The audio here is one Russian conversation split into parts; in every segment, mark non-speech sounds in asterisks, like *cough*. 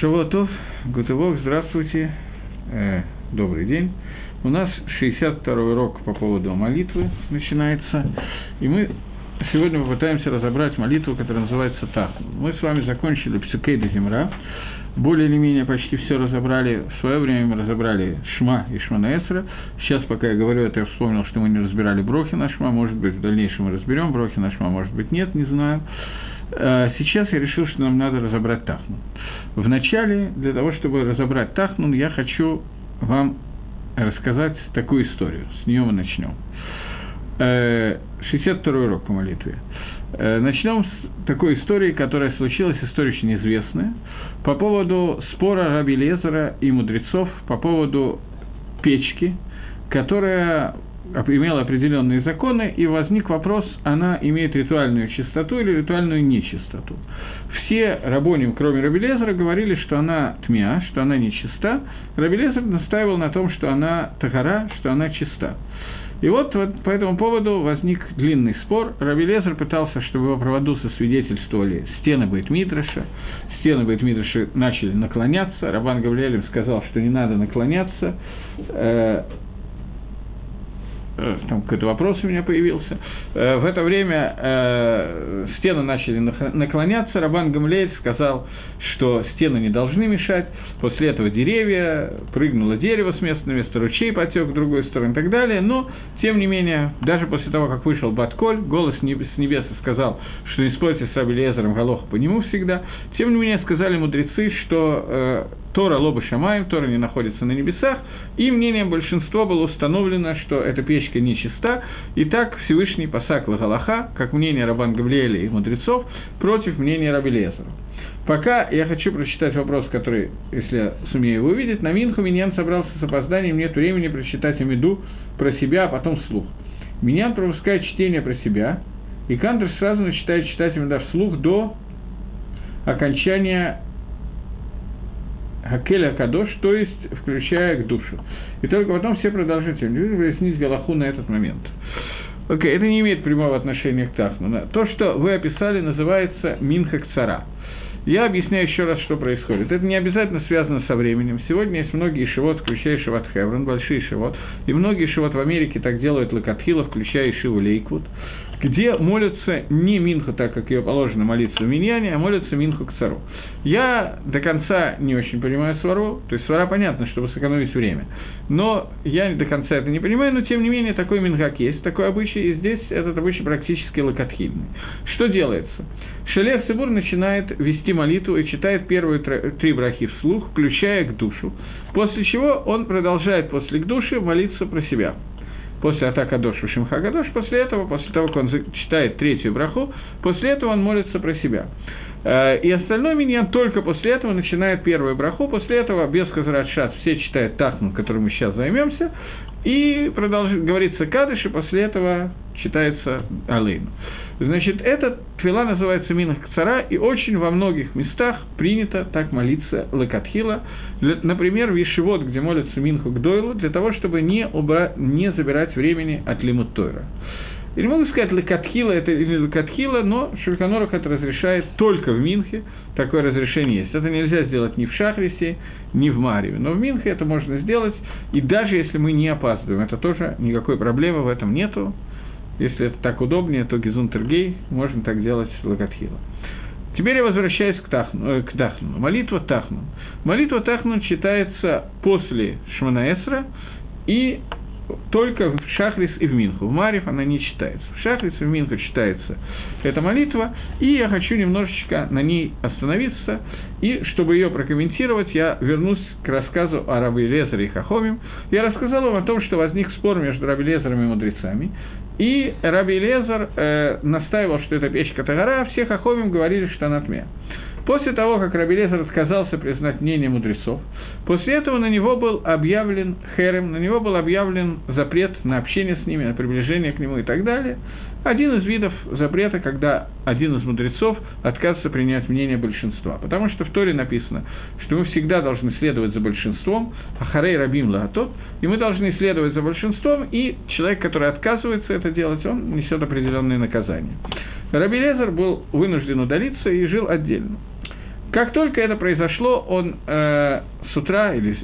Шавуатов, Гутывок, здравствуйте, э, добрый день. У нас 62-й урок по поводу молитвы начинается, и мы сегодня попытаемся разобрать молитву, которая называется Тах. Мы с вами закончили Псикей до Земра, более или менее почти все разобрали. В свое время мы разобрали Шма и Шманаэсра. Сейчас, пока я говорю это, я вспомнил, что мы не разбирали Брохи на Шма. Может быть, в дальнейшем мы разберем Брохи на Шма, может быть, нет, не знаю. Э, сейчас я решил, что нам надо разобрать Тахнун. Вначале, для того, чтобы разобрать Тахнун, я хочу вам рассказать такую историю. С нее мы начнем. 62 э, урок по молитве. Э, начнем с такой истории, которая случилась, история очень известная, по поводу спора Раби Лезера и мудрецов по поводу печки, которая имела определенные законы, и возник вопрос, она имеет ритуальную чистоту или ритуальную нечистоту. Все рабоним, кроме Рабелезера, говорили, что она тмя, что она нечиста. Рабелезер настаивал на том, что она тагара, что она чиста. И вот, вот по этому поводу возник длинный спор. Равелезер пытался, чтобы его проводусы свидетельствовали стены Бейтмидраша. Стены Бейтмидраша начали наклоняться. Рабан Гавлиэлем сказал, что не надо наклоняться. Э, там какой-то вопрос у меня появился. Э, в это время э, стены начали наклоняться, Рабан Гамлеэль сказал, что стены не должны мешать, после этого деревья, прыгнуло дерево с места на место, ручей потек в другую сторону и так далее, но, тем не менее, даже после того, как вышел Батколь, голос с небес сказал, что не спорьте с Раби Лезером, Галоха по нему всегда, тем не менее, сказали мудрецы, что Тора Лоба Шамаем, Тора не находится на небесах, и мнением большинства было установлено, что эта печка нечиста, и так Всевышний Пасак Лагалаха, как мнение Рабан Гавлиэля и мудрецов, против мнения Раби Лезера. Пока я хочу прочитать вопрос, который, если я сумею его увидеть, на Минху Миньян собрался с опозданием, нет времени прочитать Амиду про себя, а потом вслух. Миньян пропускает чтение про себя, и Кантер сразу начинает читать Амида вслух до окончания Хакеля Кадош, то есть включая к душу. И только потом все продолжители выяснить Галаху на этот момент. Окей, okay, это не имеет прямого отношения к Тахну. То, что вы описали, называется Минха Цара. Я объясняю еще раз, что происходит. Это не обязательно связано со временем. Сегодня есть многие шивот, включая шивот Хеврон, большие шивот, и многие шивот в Америке так делают Лакатхила, включая Шиву Лейквуд, где молятся не Минху, так как ее положено молиться в Миньяне, а молятся Минху к цару. Я до конца не очень понимаю свару, то есть свара понятно, чтобы сэкономить время, но я до конца это не понимаю, но тем не менее такой мингак есть, такой обычай, и здесь этот обычай практически лакатхильный. Что делается? Шалех Сибур начинает вести молитву и читает первые три брахи вслух, включая к душу, после чего он продолжает после к душе молиться про себя после атака Дош Шимха Гадош, после этого, после того, как он читает третью браху, после этого он молится про себя. Э, и остальной миньян только после этого начинает первую браху, после этого без Хазратшат все читают Тахну, которым мы сейчас займемся, и продолжит, говорится Кадыш, и после этого читается Алейн. Значит, эта твила называется Минах Кцара, и очень во многих местах принято так молиться Лекатхила. Например, в Ешивот, где молятся Минху Гдойлу, для того, чтобы не, убра... не забирать времени от Лимут Тойра. Я не могу сказать, лекатхила это или лекатхила, но Шульханорах это разрешает только в Минхе, такое разрешение есть. Это нельзя сделать ни в Шахрисе, ни в Марьеве, но в Минхе это можно сделать, и даже если мы не опаздываем, это тоже никакой проблемы в этом нету. Если это так удобнее, то Гизунтергей можно так делать с лекатхила. Теперь я возвращаюсь к, тахну, э, к Тахну. Молитва Тахну. Молитва Тахну читается после Шманаэсра и только в Шахрис и в Минху. В Марив она не читается. В Шахрис и в Минху читается эта молитва, и я хочу немножечко на ней остановиться, и чтобы ее прокомментировать, я вернусь к рассказу о Раби Лезере и Хахомим. Я рассказал вам о том, что возник спор между Раби Лезером и мудрецами, и Раби Лезер э, настаивал, что это печка Тагара, а все Хахомим говорили, что она тьме. После того, как Рабелезер отказался признать мнение мудрецов, после этого на него был объявлен херем, на него был объявлен запрет на общение с ними, на приближение к нему и так далее. Один из видов запрета, когда один из мудрецов отказывается принять мнение большинства. Потому что в Торе написано, что мы всегда должны следовать за большинством, а харей рабим лагатот, и мы должны следовать за большинством, и человек, который отказывается это делать, он несет определенные наказания. Раби Лезер был вынужден удалиться и жил отдельно. Как только это произошло, он э, с утра или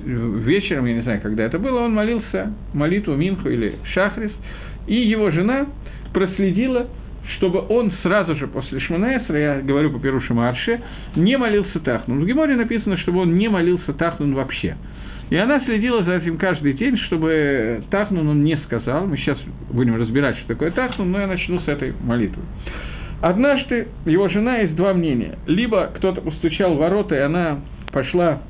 вечером, я не знаю, когда это было, он молился молитву Минху или Шахрис, и его жена проследила, чтобы он сразу же после Шманаэсра, я говорю по Перушему Арше, не молился Тахнун. В Геморе написано, чтобы он не молился Тахнун вообще. И она следила за этим каждый день, чтобы Тахнун он не сказал. Мы сейчас будем разбирать, что такое Тахнун, но я начну с этой молитвы. Однажды его жена есть два мнения. Либо кто-то постучал в ворота, и она пошла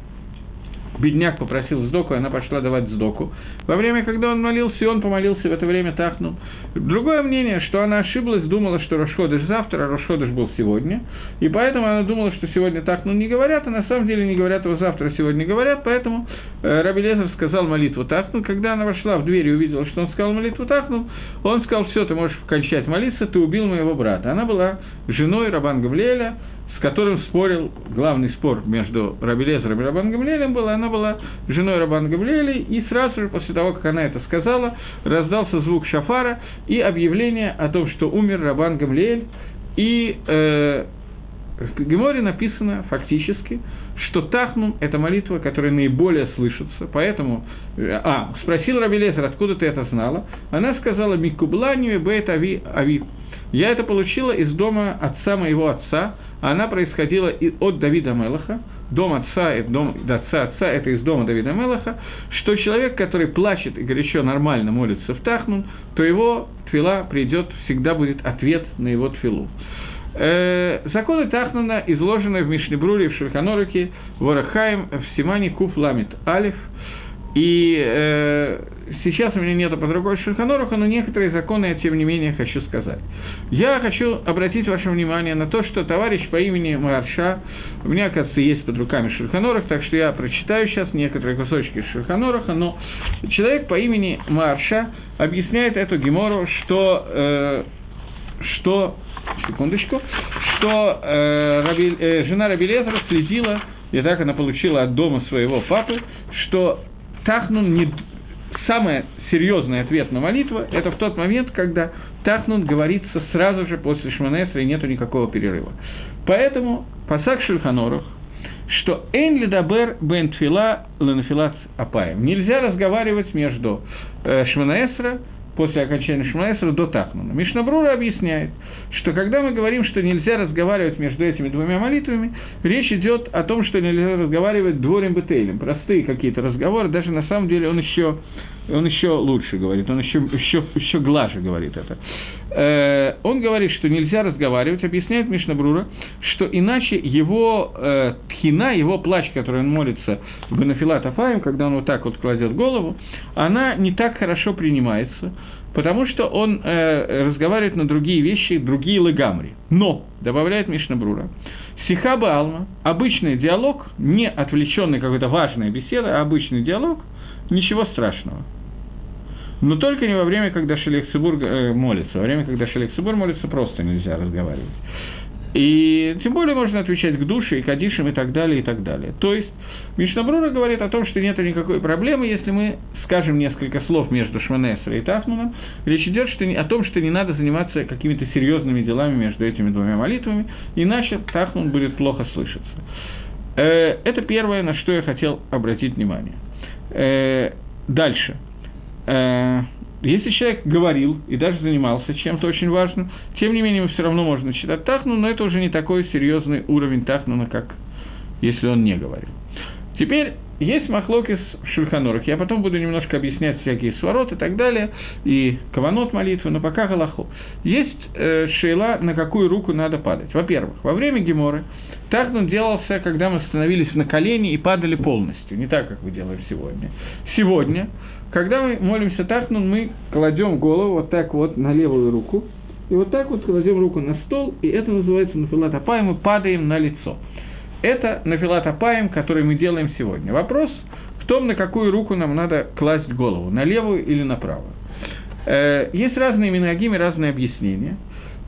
бедняк попросил сдоку, и она пошла давать сдоку. Во время, когда он молился, и он помолился в это время Тахну. Другое мнение, что она ошиблась, думала, что Рошходыш завтра, а Рошходыш был сегодня, и поэтому она думала, что сегодня Тахну не говорят, а на самом деле не говорят его завтра, а сегодня говорят, поэтому э, Раби Лезер сказал молитву Тахну. Когда она вошла в дверь и увидела, что он сказал молитву Тахну, он сказал, все, ты можешь кончать молиться, ты убил моего брата. Она была женой Рабан Гавлеля, с которым спорил, главный спор между Рабелезером и Рабан Гамлелем был, она была женой Рабан Гамлеля, и сразу же после того, как она это сказала, раздался звук шафара и объявление о том, что умер Рабан Гамлель, и э, в Геморе написано фактически, что Тахнум – это молитва, которая наиболее слышится, поэтому… Э, а, спросил Рабелезер, откуда ты это знала? Она сказала «Микубланию бейт ави ави». Я это получила из дома отца моего отца, она происходила и от Давида Мелаха, дом отца, это дом отца отца, это из дома Давида Мелаха, что человек, который плачет и горячо нормально молится в Тахнун, то его твила придет, всегда будет ответ на его твилу. Э, законы Тахнуна изложены в Мишнебруле, в Шульханоруке, в Орахаем, в Симане Куф Ламит Алиф – и э, сейчас у меня нет под рукой Шульханоруха, но некоторые законы я, тем не менее, хочу сказать. Я хочу обратить ваше внимание на то, что товарищ по имени Марша, у меня, оказывается, есть под руками Шульханорух, так что я прочитаю сейчас некоторые кусочки Шульханоруха, но человек по имени Марша объясняет эту гемору, что, э, что секундочку, что э, Раби, э, жена Рабелезера следила, и так она получила от дома своего папы, что Тахнун не... Самый серьезный ответ на молитву – это в тот момент, когда Тахнун говорится сразу же после Шманесра, и нету никакого перерыва. Поэтому Пасак Шульханорух, что «Эйн лидабер бен тфила ленафилац апаем» – нельзя разговаривать между э, Шманаэсра после окончания Шмаэсра до Тахнуна. Мишнабрура объясняет, что когда мы говорим, что нельзя разговаривать между этими двумя молитвами, речь идет о том, что нельзя разговаривать дворем бетейлем, простые какие-то разговоры, даже на самом деле он еще он еще лучше говорит, он еще, еще, еще глаже говорит это. Э, он говорит, что нельзя разговаривать, объясняет Мишнабрура, что иначе его э, тхина, его плач, который он молится в Бенафилат Афаем, когда он вот так вот кладет голову, она не так хорошо принимается, потому что он э, разговаривает на другие вещи, другие легамри. Но, добавляет Мишнабрура, Сихаба Алма, обычный диалог, не отвлеченный какой-то важная беседа, а обычный диалог, ничего страшного – но только не во время, когда Шелех Цибур э, молится. Во время, когда Шелех Цибур молится, просто нельзя разговаривать. И тем более можно отвечать к душе, и кадишам, и так далее, и так далее. То есть Мишнабрура говорит о том, что нет никакой проблемы, если мы скажем несколько слов между Шманесра и Тахманом. Речь идет что, о том, что не надо заниматься какими-то серьезными делами между этими двумя молитвами, иначе Тахман будет плохо слышаться. Э, это первое, на что я хотел обратить внимание. Э, дальше – э, если человек говорил и даже занимался чем-то очень важным, тем не менее, все равно можно считать тахну, но это уже не такой серьезный уровень тахнуна, как если он не говорил. Теперь есть махлокис в Шульханорах. Я потом буду немножко объяснять всякие свороты и так далее, и каванот молитвы, но пока галаху. Есть э, шейла, на какую руку надо падать. Во-первых, во время Геморы Тахнун делался, когда мы становились на колени и падали полностью, не так, как вы делаем сегодня. Сегодня когда мы молимся Тахнун, мы кладем голову вот так вот на левую руку, и вот так вот кладем руку на стол, и это называется нафилат апаем, мы падаем на лицо. Это нафилат который мы делаем сегодня. Вопрос в том, на какую руку нам надо класть голову, на левую или на правую. Э, есть разные минагимы, разные объяснения.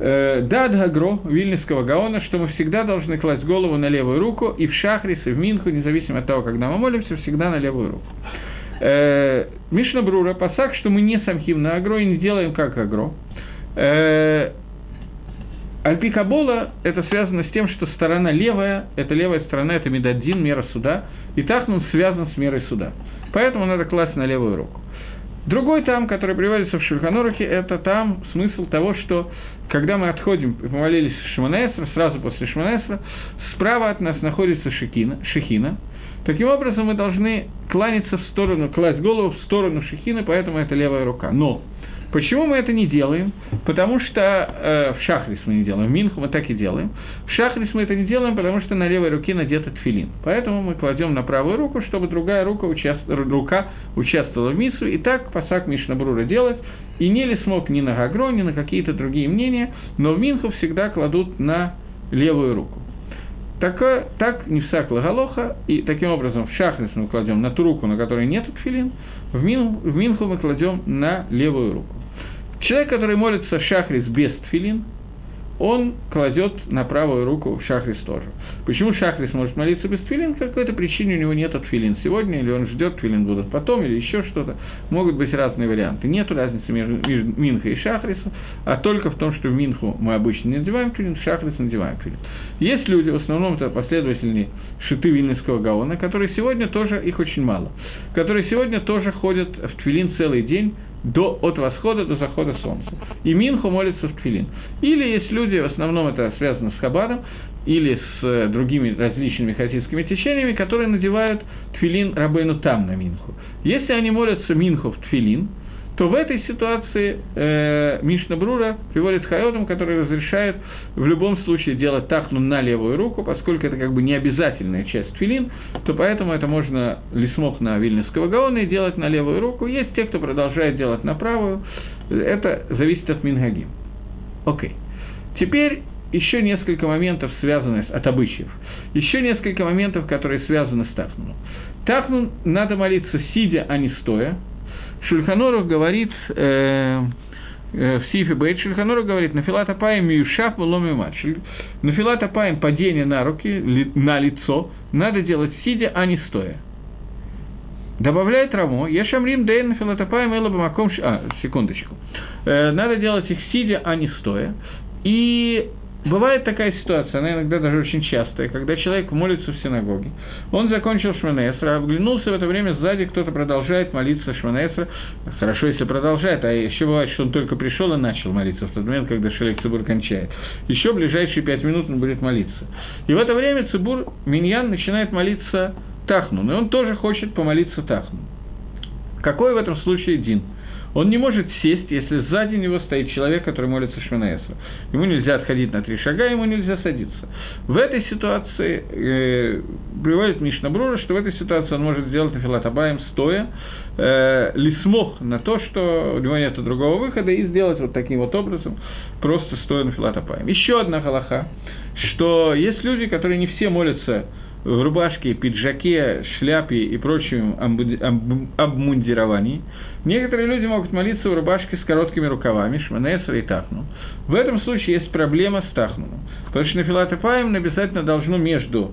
Э, Дад Гагро, Вильнинского Гаона, что мы всегда должны класть голову на левую руку, и в Шахрис, и в Минху, независимо от того, когда мы молимся, всегда на левую руку. Э, Мишна Брура, пасак, что мы не самхим на агро и не делаем как агро. Э, Альпикабола – это связано с тем, что сторона левая, это левая сторона, это медадин, мера суда, и Тахнун связан с мерой суда. Поэтому надо класть на левую руку. Другой там, который приводится в Шульханорухе, это там смысл того, что когда мы отходим и помолились Шиманаэсра, сразу после Шиманаэсра, справа от нас находится Шехина, Шехина. Таким образом, мы должны кланяться в сторону, класть голову в сторону Шехины, поэтому это левая рука. Но Почему мы это не делаем? Потому что э, в шахрис мы не делаем, в Минху мы так и делаем. В шахрис мы это не делаем, потому что на левой руке надет тфилин. Поэтому мы кладем на правую руку, чтобы другая рука, участ... рука участвовала в мису. И так пасак Мишнабрура делать. И не ли смог ни на Гагро, ни на какие-то другие мнения, но в Минху всегда кладут на левую руку. Так, так не всак лагалоха, и таким образом в шахрис мы кладем на ту руку, на которой нет тфилин, в, мин, в Минху мы кладем на левую руку. Человек, который молится шахрис без тфилин, он кладет на правую руку шахрис тоже. Почему шахрис может молиться без тфилин? По какой-то причине у него нет тфилин сегодня, или он ждет, тфилин будут потом, или еще что-то. Могут быть разные варианты. Нет разницы между, Минхой и Шахрисом, а только в том, что в Минху мы обычно не надеваем тфилин, в Шахрис надеваем тфилин. Есть люди, в основном это последовательные шиты Вильнинского Гаона, которые сегодня тоже, их очень мало, которые сегодня тоже ходят в тфилин целый день, до, от восхода до захода солнца. И Минху молится в Тфилин. Или есть люди, в основном это связано с Хабадом, или с э, другими различными хасидскими течениями, которые надевают Тфилин Рабейну там на Минху. Если они молятся Минху в Тфилин, то в этой ситуации э, Мишна Брура приводит хайотом, который разрешает в любом случае делать тахну на левую руку, поскольку это как бы не обязательная часть филин, то поэтому это можно лисмок на вильнюсского гаона и делать на левую руку. Есть те, кто продолжает делать на правую. Это зависит от Мингагим. Окей. Теперь еще несколько моментов, связанных от обычаев. Еще несколько моментов, которые связаны с Тахнуном. Тахнун надо молиться сидя, а не стоя. Шульханоров говорит, э, э, в Сифе Бейт Шульханоров говорит, на филата паем миюшав ломи. На филата паем падение на руки, на лицо, надо делать сидя, а не стоя. Добавляет Рамо, Ешамрим Дейн Филатапаем Элабамаком... А, секундочку. Э, надо делать их сидя, а не стоя. И Бывает такая ситуация, она иногда даже очень частая, когда человек молится в синагоге. Он закончил Шманесра, оглянулся в это время сзади, кто-то продолжает молиться Шманесра. Хорошо, если продолжает, а еще бывает, что он только пришел и начал молиться в тот момент, когда Шелек Цибур кончает. Еще ближайшие пять минут он будет молиться. И в это время Цибур, Миньян, начинает молиться Тахну, и он тоже хочет помолиться Тахну. Какой в этом случае Дин? Он не может сесть, если сзади него стоит человек, который молится Шманаэсу. Ему нельзя отходить на три шага, ему нельзя садиться. В этой ситуации э, приводит Мишна Брура, что в этой ситуации он может сделать Афилатабаем стоя, э, лисмох на то, что у него нет другого выхода, и сделать вот таким вот образом, просто стоя на Филатабаем. Еще одна галаха, что есть люди, которые не все молятся в рубашке, пиджаке, шляпе и прочем обмундировании. Некоторые люди могут молиться в рубашке с короткими рукавами, шманесра и тахну. В этом случае есть проблема с тахнуном. Потому что на филатепаем обязательно должно между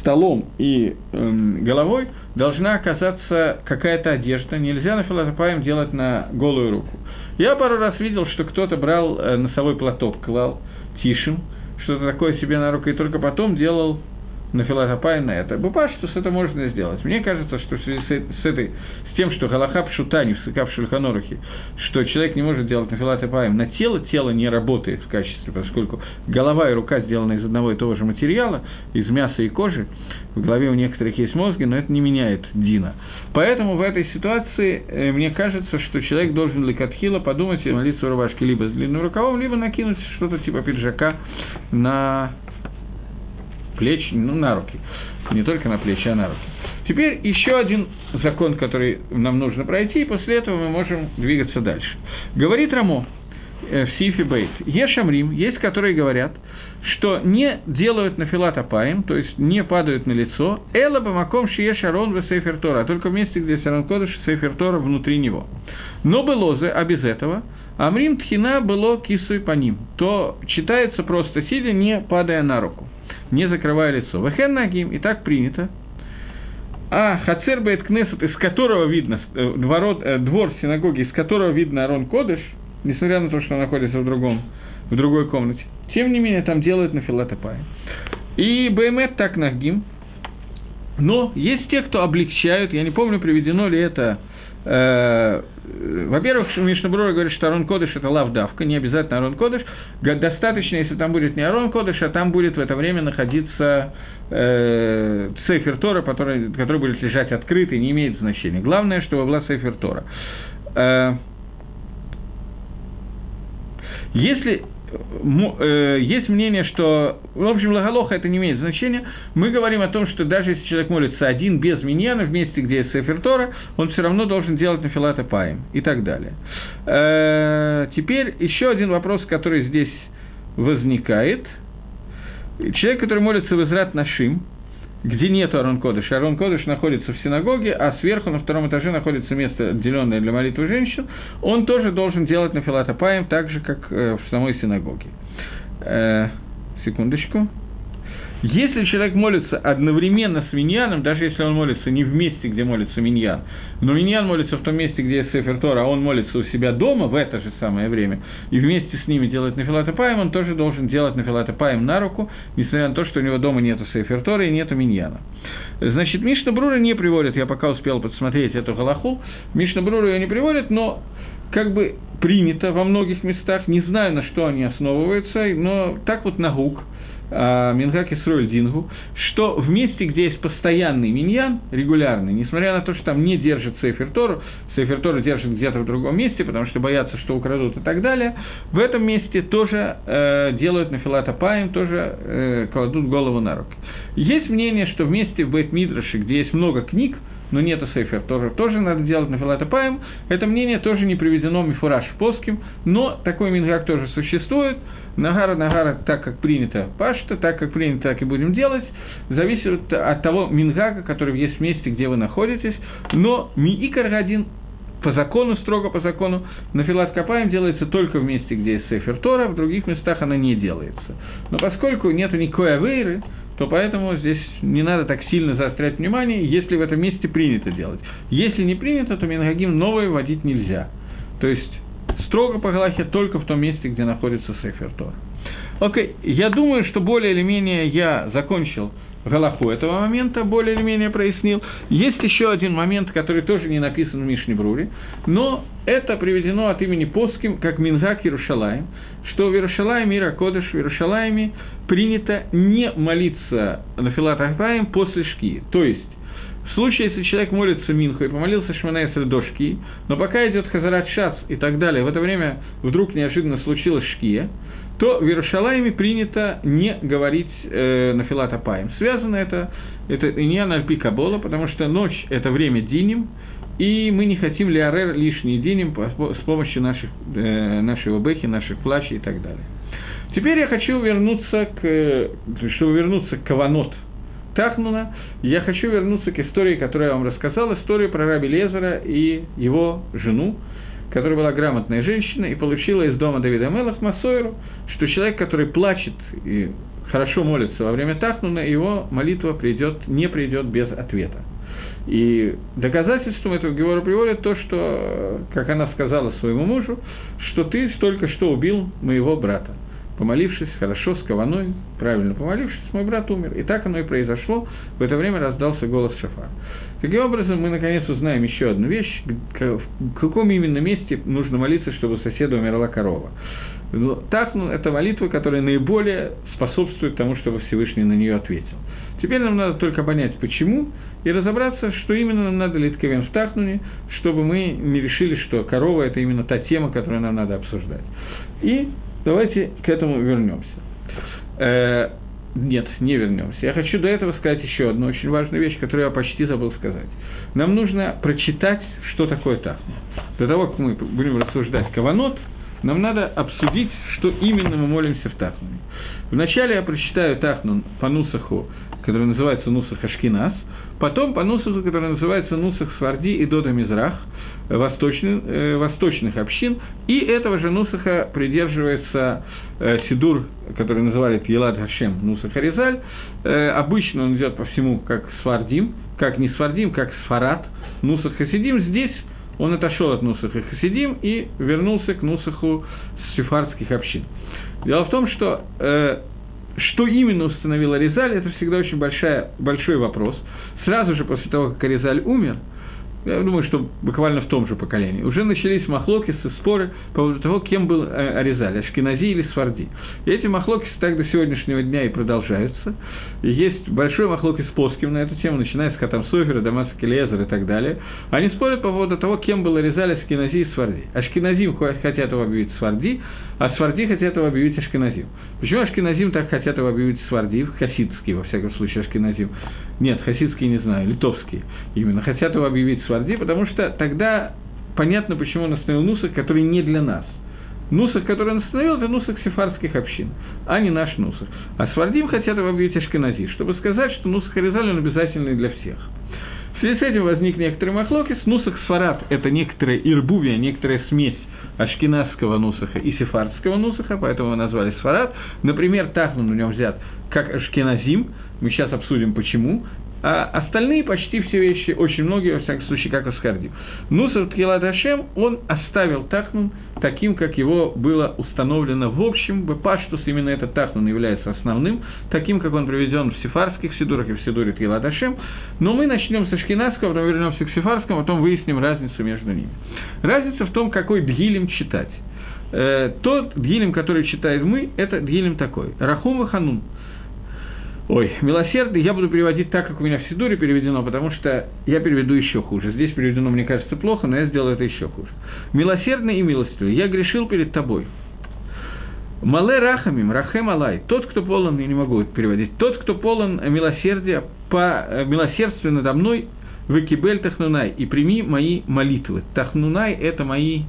столом и эм, головой должна оказаться какая-то одежда. Нельзя на филатопаем делать на голую руку. Я пару раз видел, что кто-то брал э, носовой платок, клал тишим, что-то такое себе на руку, и только потом делал на филатопай на это. Бупаштус это можно сделать. Мне кажется, что в связи с, этой, с тем, что Галахаб Шута не в Шульханорухе, что человек не может делать на филатопаем на тело, тело не работает в качестве, поскольку голова и рука сделаны из одного и того же материала, из мяса и кожи, в голове у некоторых есть мозги, но это не меняет Дина. Поэтому в этой ситуации э, мне кажется, что человек должен лекатхила подумать и молиться в рубашке либо с длинным рукавом, либо накинуть что-то типа пиджака на плеч, ну, на руки. Не только на плечи, а на руки. Теперь еще один закон, который нам нужно пройти, и после этого мы можем двигаться дальше. Говорит Рамо э, в Сифи Бейт, Ешамрим, есть, которые говорят, что не делают на филатопаем, то есть не падают на лицо, эла бамаком шие шарон в сейфер Тора, а только в месте, где Саран Кодыш сейфер Тора внутри него. Но белозы, а без этого, Амрим тхина было кису и по ним, то читается просто сидя, не падая на руку не закрывая лицо. Вахен нагим, и так принято. А Хацер Бейт Кнесет, из которого видно, э, ворот, э, двор синагоги, из которого видно Арон Кодыш, несмотря на то, что он находится в другом в другой комнате. Тем не менее, там делают на филатопае. И БМЭ так нагим. Но есть те, кто облегчают, я не помню, приведено ли это во-первых, Мишнабрура говорит, что Арон Кодыш – это лавдавка, не обязательно Арон Кодыш. Достаточно, если там будет не Арон Кодыш, а там будет в это время находиться э, Сейфер Тора, который, который будет лежать открытый, не имеет значения. Главное, чтобы была Сейфер Тора. Э, если Э, есть мнение, что, в общем, лагалоха это не имеет значения. Мы говорим о том, что даже если человек молится один, без миньяна, в месте, где есть Сефер Тора, он все равно должен делать нафилата паем и так далее. Э, теперь еще один вопрос, который здесь возникает. Человек, который молится в Израт Нашим, где нет Арон Кодыш. Арон Кодыш находится в синагоге, а сверху на втором этаже находится место, отделенное для молитвы женщин, он тоже должен делать на филатопаем так же, как э, в самой синагоге. Э, секундочку. Если человек молится одновременно с миньяном, даже если он молится не в месте, где молится миньян, но миньян молится в том месте, где есть Сефер Тора, а он молится у себя дома в это же самое время, и вместе с ними делает нафилата паем, он тоже должен делать нафилата паем на руку, несмотря на то, что у него дома нету Сефер Тора и нету миньяна. Значит, Мишна Брура не приводит, я пока успел подсмотреть эту галаху, Мишна Брура ее не приводит, но как бы принято во многих местах, не знаю, на что они основываются, но так вот на гук – Мингак Исроль Дингу, что в месте, где есть постоянный миньян, регулярный, несмотря на то, что там не держит Сейфер Тору, Сейфер Тору держит где-то в другом месте, потому что боятся, что украдут и так далее, в этом месте тоже э, делают на филатопаем, тоже э, кладут голову на руки. Есть мнение, что в месте в Бет Мидраше, где есть много книг, но нету сейфер, тоже, тоже надо делать на филатопаем. Это мнение тоже не приведено мифураж плоским, но такой мингак тоже существует – Нагара, Нагара, так как принято пашта, так как принято, так и будем делать, зависит от того мингага, который есть в месте, где вы находитесь, но Миикар один по закону, строго по закону, на филат копаем делается только в месте, где есть Сефер Тора, в других местах она не делается. Но поскольку нет никакой авейры, то поэтому здесь не надо так сильно заострять внимание, если в этом месте принято делать. Если не принято, то Мингагим новое вводить нельзя. То есть строго по Галахе только в том месте, где находится Сефер Тор. Окей, я думаю, что более или менее я закончил Галаху этого момента, более или менее прояснил. Есть еще один момент, который тоже не написан в Мишне Бруре, но это приведено от имени Поским, как Мингак Иерушалаем, что в Иерушалаеме, Ира Кодыш, в Иерушалаеме принято не молиться на Филат Ахтаем после шки. То есть, в случае, если человек молится Минху и помолился Шманайсер до Шки, но пока идет Хазарат Шац и так далее, в это время вдруг неожиданно случилось Шкия, то в Иерушалайме принято не говорить э, на Филата Паем. Связано это, это не на Альпи Кабола, потому что ночь – это время Диним, и мы не хотим лиарер лишний Диним с помощью наших, э, нашего Бехи, наших плачей и так далее. Теперь я хочу вернуться к, чтобы вернуться к Каванот – Тахнуна, я хочу вернуться к истории, которую я вам рассказал, историю про Раби Лезера и его жену, которая была грамотная женщина и получила из дома Давида Мелах Масойру, что человек, который плачет и хорошо молится во время Тахнуна, его молитва придет, не придет без ответа. И доказательством этого Геора приводит то, что, как она сказала своему мужу, что ты только что убил моего брата помолившись хорошо, с кованой, правильно помолившись, мой брат умер. И так оно и произошло. В это время раздался голос Шафара. Таким образом, мы наконец узнаем еще одну вещь, в каком именно месте нужно молиться, чтобы у соседа умерла корова. Ну, так, ну, это молитва, которая наиболее способствует тому, чтобы Всевышний на нее ответил. Теперь нам надо только понять, почему, и разобраться, что именно нам надо Литковем в Тахнуне, чтобы мы не решили, что корова – это именно та тема, которую нам надо обсуждать. И Давайте к этому вернемся. Э, нет, не вернемся. Я хочу до этого сказать еще одну очень важную вещь, которую я почти забыл сказать. Нам нужно прочитать, что такое Тахна. До того, как мы будем рассуждать Каванот, нам надо обсудить, что именно мы молимся в Тахнуне. Вначале я прочитаю Тахнун по Нусаху, который называется Нусах Ашкинас, потом по Нусаху, который называется Нусах Сварди и Дода Мизрах, восточных, э, восточных общин, и этого же Нусаха придерживается э, Сидур, который называют Елад Хашем Нусах Аризаль. Э, обычно он идет по всему как Свардим, как не Свардим, как Сфарат, Нусах Хасидим. Здесь он отошел от Нусаха Хасидим и вернулся к Нусаху сефардских общин. Дело в том, что э, что именно установила Резаль, это всегда очень большая, большой вопрос. Сразу же после того, как Резаль умер – я думаю, что буквально в том же поколении, уже начались махлокисы, споры по поводу того, кем был э, Аризаль, Ашкинази или Сварди. И эти махлокисы так до сегодняшнего дня и продолжаются. Есть большой махлокис Поским на эту тему, начиная с Хатам Софера, Дамаса Келезер и так далее. Они спорят по поводу того, кем был Аризаль, Ашкинази и Сварди. Ашкиназим хотят его объявить Сварди, а Сварди хотят его объявить Ашкиназим. Почему Ашкиназим так хотят его объявить Сварди, хасидский, во всяком случае, Ашкиназим? Нет, хасидский не знаю, литовский именно. Хотят его объявить Сварди, потому что тогда понятно, почему он остановил Нусах, который не для нас. Нусах, который он остановил, это Нусах сефардских общин, а не наш Нусах. А Свардим хотят объявить Ашкенази, чтобы сказать, что Нусах Аризаль он обязательный для всех. В связи с этим возник некоторый махлокис. Нусах Сфарат – это некоторая ирбувия, некоторая смесь ашкеназского нусаха и сефардского нусаха, поэтому его назвали Сфарат. Например, Тахман в нем взят как Ашкеназим, мы сейчас обсудим почему, а остальные почти все вещи, очень многие, во всяком случае, как Асхарди. Нусар Ткилат Хашем, он оставил Тахнун таким, как его было установлено в общем, Бепаштус, именно этот Тахнун является основным, таким, как он приведен в сефарских сидурах и в сидуре Ткилат Хашем. Но мы начнем со Шкинадского, потом вернемся к сефарскому, потом выясним разницу между ними. Разница в том, какой Дгилем читать. Э, тот Дгилем, который читаем мы, это Дгилем такой. Рахум Ханун – Ой, милосердный я буду переводить так, как у меня в Сидуре переведено, потому что я переведу еще хуже. Здесь переведено, мне кажется, плохо, но я сделаю это еще хуже. Милосердный и милостивый, я грешил перед тобой. Мале рахамим, рахем алай, тот, кто полон, я не могу переводить, тот, кто полон милосердия, по, э, милосердствия надо мной, выкибель тахнунай, и прими мои молитвы. Тахнунай – это мои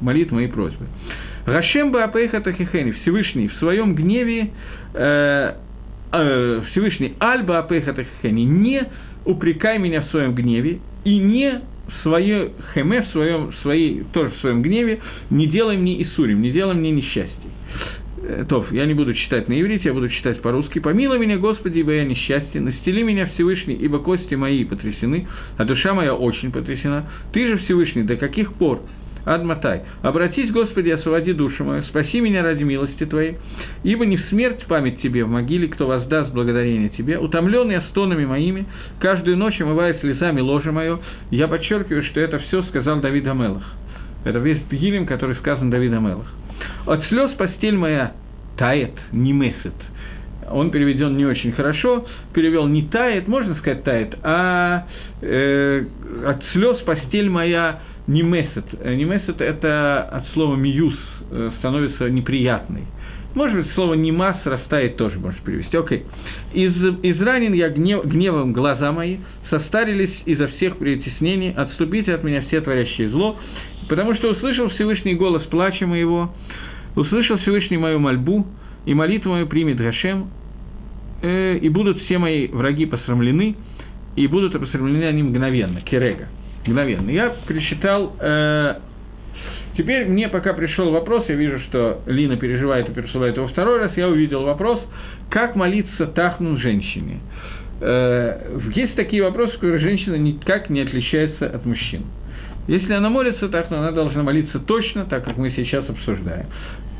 молитвы, мои просьбы. Рашем бы апейха тахихени, Всевышний, в своем гневе э, э, Всевышний Альба Апехатахени, не упрекай меня в своем гневе и не в своей хеме, в своем, своей, тоже в своем гневе, не делай мне Исурим, не делай мне несчастье. Э, Тов, я не буду читать на иврите, я буду читать по-русски. «Помилуй меня, Господи, ибо я несчастье, настели меня Всевышний, ибо кости мои потрясены, а душа моя очень потрясена. Ты же Всевышний, до каких пор Адматай. Обратись, Господи, освободи душу мою, спаси меня ради милости Твоей, ибо не в смерть память Тебе в могиле, кто воздаст благодарение Тебе, утомленный стонами моими, каждую ночь омывая слезами ложе мое, я подчеркиваю, что это все сказал Давид Амелах. Это весь Тгилем, который сказан Давид Амелах. От слез постель моя тает, не месит. Он переведен не очень хорошо, перевел не тает, можно сказать тает, а э, от слез постель моя не месет. Э, не месет – это от слова «миюс» э, становится неприятной. Может быть, слово «немас» растает тоже можно перевести. Окей. Из, изранен я гнев, гневом глаза мои, состарились изо всех притеснений, отступите от меня все творящие зло, потому что услышал Всевышний голос плача моего, услышал Всевышний мою мольбу, и молитву мою примет Гашем, э, и будут все мои враги посрамлены, и будут посрамлены они мгновенно, керега мгновенно. Я пересчитал... Э, теперь мне пока пришел вопрос, я вижу, что Лина переживает и пересылает его второй раз, я увидел вопрос, как молиться тахну женщине. Э, есть такие вопросы, в которых женщина никак не отличается от мужчин. Если она молится то она должна молиться точно, так как мы сейчас обсуждаем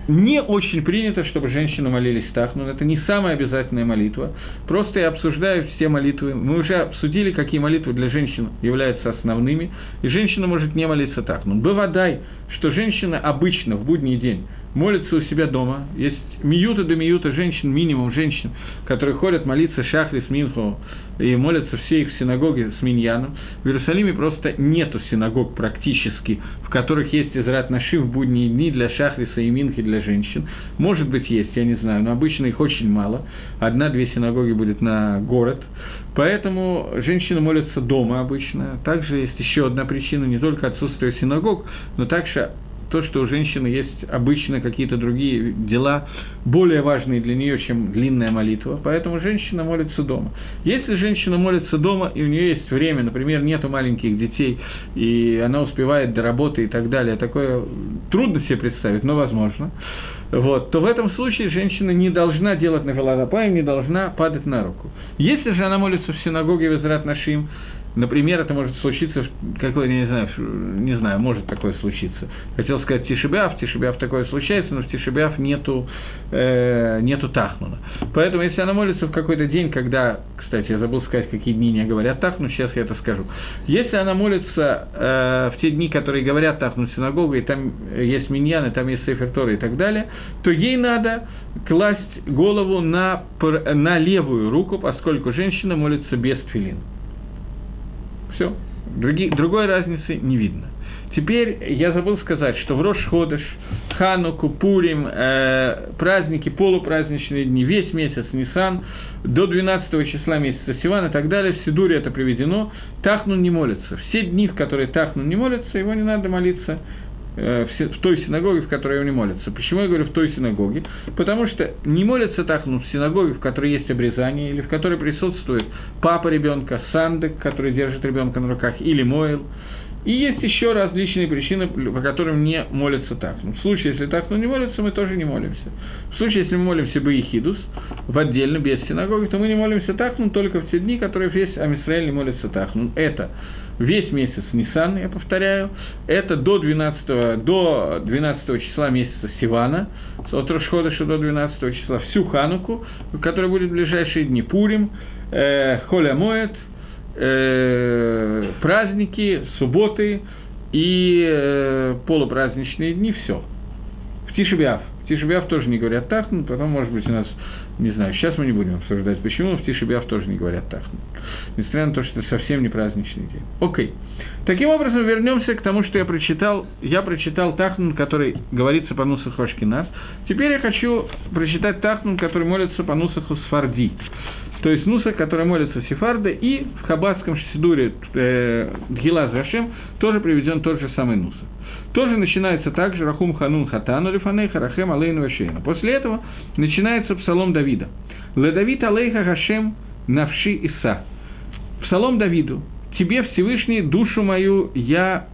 не очень принято, чтобы женщины молились так, но это не самая обязательная молитва. Просто я обсуждаю все молитвы. Мы уже обсудили, какие молитвы для женщин являются основными, и женщина может не молиться так. Но бывадай, что женщина обычно в будний день молится у себя дома. Есть миюта до миюта женщин, минимум женщин, которые ходят молиться шахрис минху и молятся все их в синагоге с миньяном. В Иерусалиме просто нету синагог практически, в которых есть израт наши в будние дни для шахриса и минхи для женщин. Может быть, есть, я не знаю, но обычно их очень мало. Одна-две синагоги будет на город. Поэтому женщины молятся дома обычно. Также есть еще одна причина, не только отсутствие синагог, но также то, что у женщины есть обычно какие-то другие дела, более важные для нее, чем длинная молитва, поэтому женщина молится дома. Если женщина молится дома, и у нее есть время, например, нету маленьких детей, и она успевает до работы и так далее, такое трудно себе представить, но возможно, вот, то в этом случае женщина не должна делать нафилатапаем, не должна падать на руку. Если же она молится в синагоге в Израт Нашим, Например, это может случиться, какой, не знаю, не знаю, может такое случиться. Хотел сказать Тишибяв, Тишибяв такое случается, но в Тишибяв нету, э, нету Тахнуна. Поэтому, если она молится в какой-то день, когда, кстати, я забыл сказать, какие дни не говорят Тахну, сейчас я это скажу. Если она молится э, в те дни, которые говорят Тахну синагогу, и там есть миньян, и там есть Сейфер и так далее, то ей надо класть голову на, на левую руку, поскольку женщина молится без тфилина. Все. Други, другой разницы не видно. Теперь я забыл сказать, что в Рош-Ходыш, Хануку, Пурим, э, праздники, полупраздничные дни, весь месяц Нисан, до 12 числа месяца Сиван и так далее, в Сидуре это приведено, Тахнун не молится. Все дни, в которые Тахнун не молится, его не надо молиться в той синагоге, в которой он не молится. Почему я говорю в той синагоге? Потому что не молится так, ну, в синагоге, в которой есть обрезание, или в которой присутствует папа ребенка, сандек, который держит ребенка на руках, или мойл. И есть еще различные причины, по которым не молятся так. Ну, в случае, если так, ну не молятся, мы тоже не молимся. В случае, если мы молимся Баихидус, в отдельно, без синагоги, то мы не молимся так, ну только в те дни, которые весь Амисраэль не молится так. Ну, это весь месяц Нисан, я повторяю, это до 12, до 12 числа месяца Сивана, от Рошходыша до 12 числа, всю Хануку, которая будет в ближайшие дни, Пурим, э, Холя Моет, э, праздники, субботы и э, полупраздничные дни, все. В Тишебиав. В Тишебиав тоже не говорят так, но потом, может быть, у нас не знаю, сейчас мы не будем обсуждать, почему в Тишебиав тоже не говорят так. Несмотря на то, что это совсем не праздничный день. Окей. Таким образом, вернемся к тому, что я прочитал. Я прочитал Тахнун, который говорится по Нусаху Ашкинас. Теперь я хочу прочитать Тахнун, который молится по Нусаху Сфарди. То есть Нусах, который молится в Сефарде, и в Хабадском Сидуре э, Гила Зашем тоже приведен тот же самый Нусах тоже начинается так же Рахум Ханун Хатану Лифаней Харахем Алейну Вашейну. После этого начинается псалом Давида. Ледавид Алейха Хашем Навши Иса. Псалом Давиду. Тебе, Всевышний, душу мою я...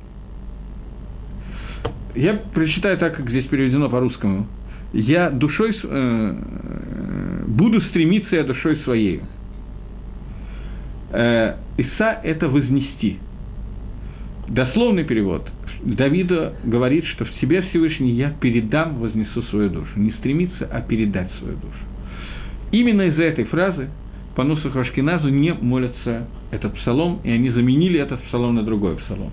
Я прочитаю так, как здесь переведено по-русскому. Я душой... Э, буду стремиться я душой своей. Э, Иса – это вознести. Дословный перевод – Давида говорит, что в себе Всевышний я передам, вознесу свою душу. Не стремиться, а передать свою душу. Именно из-за этой фразы по Нусаху Ашкиназу не молятся этот псалом, и они заменили этот псалом на другой псалом.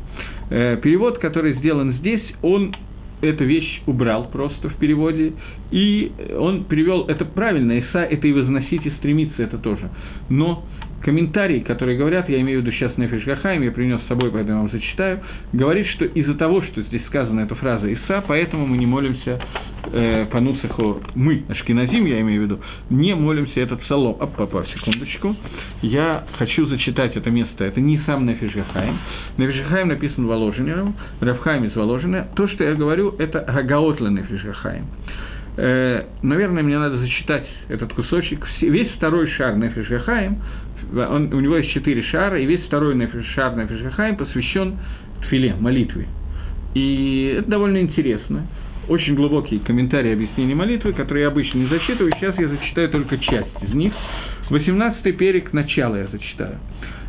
Э, перевод, который сделан здесь, он эту вещь убрал просто в переводе, и он перевел, это правильно, Иса, это и возносить, и стремиться, это тоже. Но комментарии, которые говорят, я имею в виду сейчас Нефиш Гахаим, я принес с собой, поэтому я вам зачитаю, говорит, что из-за того, что здесь сказана эта фраза Иса, поэтому мы не молимся э, по Нусаху, мы, Ашкиназим, я имею в виду, не молимся этот псалом. Оп, папа, секундочку. Я хочу зачитать это место. Это не сам Нефиш Гахаим. Нефиш Гахаим написан Воложенером, Равхайм из Воложенера. То, что я говорю, это Гагаотла Нефиш Гахаим. Э, наверное, мне надо зачитать этот кусочек. Весь второй шар Нефиш Гахаим он, у него есть четыре шара, и весь второй шар на посвящен тфиле, молитве. И это довольно интересно. Очень глубокие комментарии объяснения молитвы, которые я обычно не зачитываю. Сейчас я зачитаю только часть из них. 18-й перек, начало я зачитаю.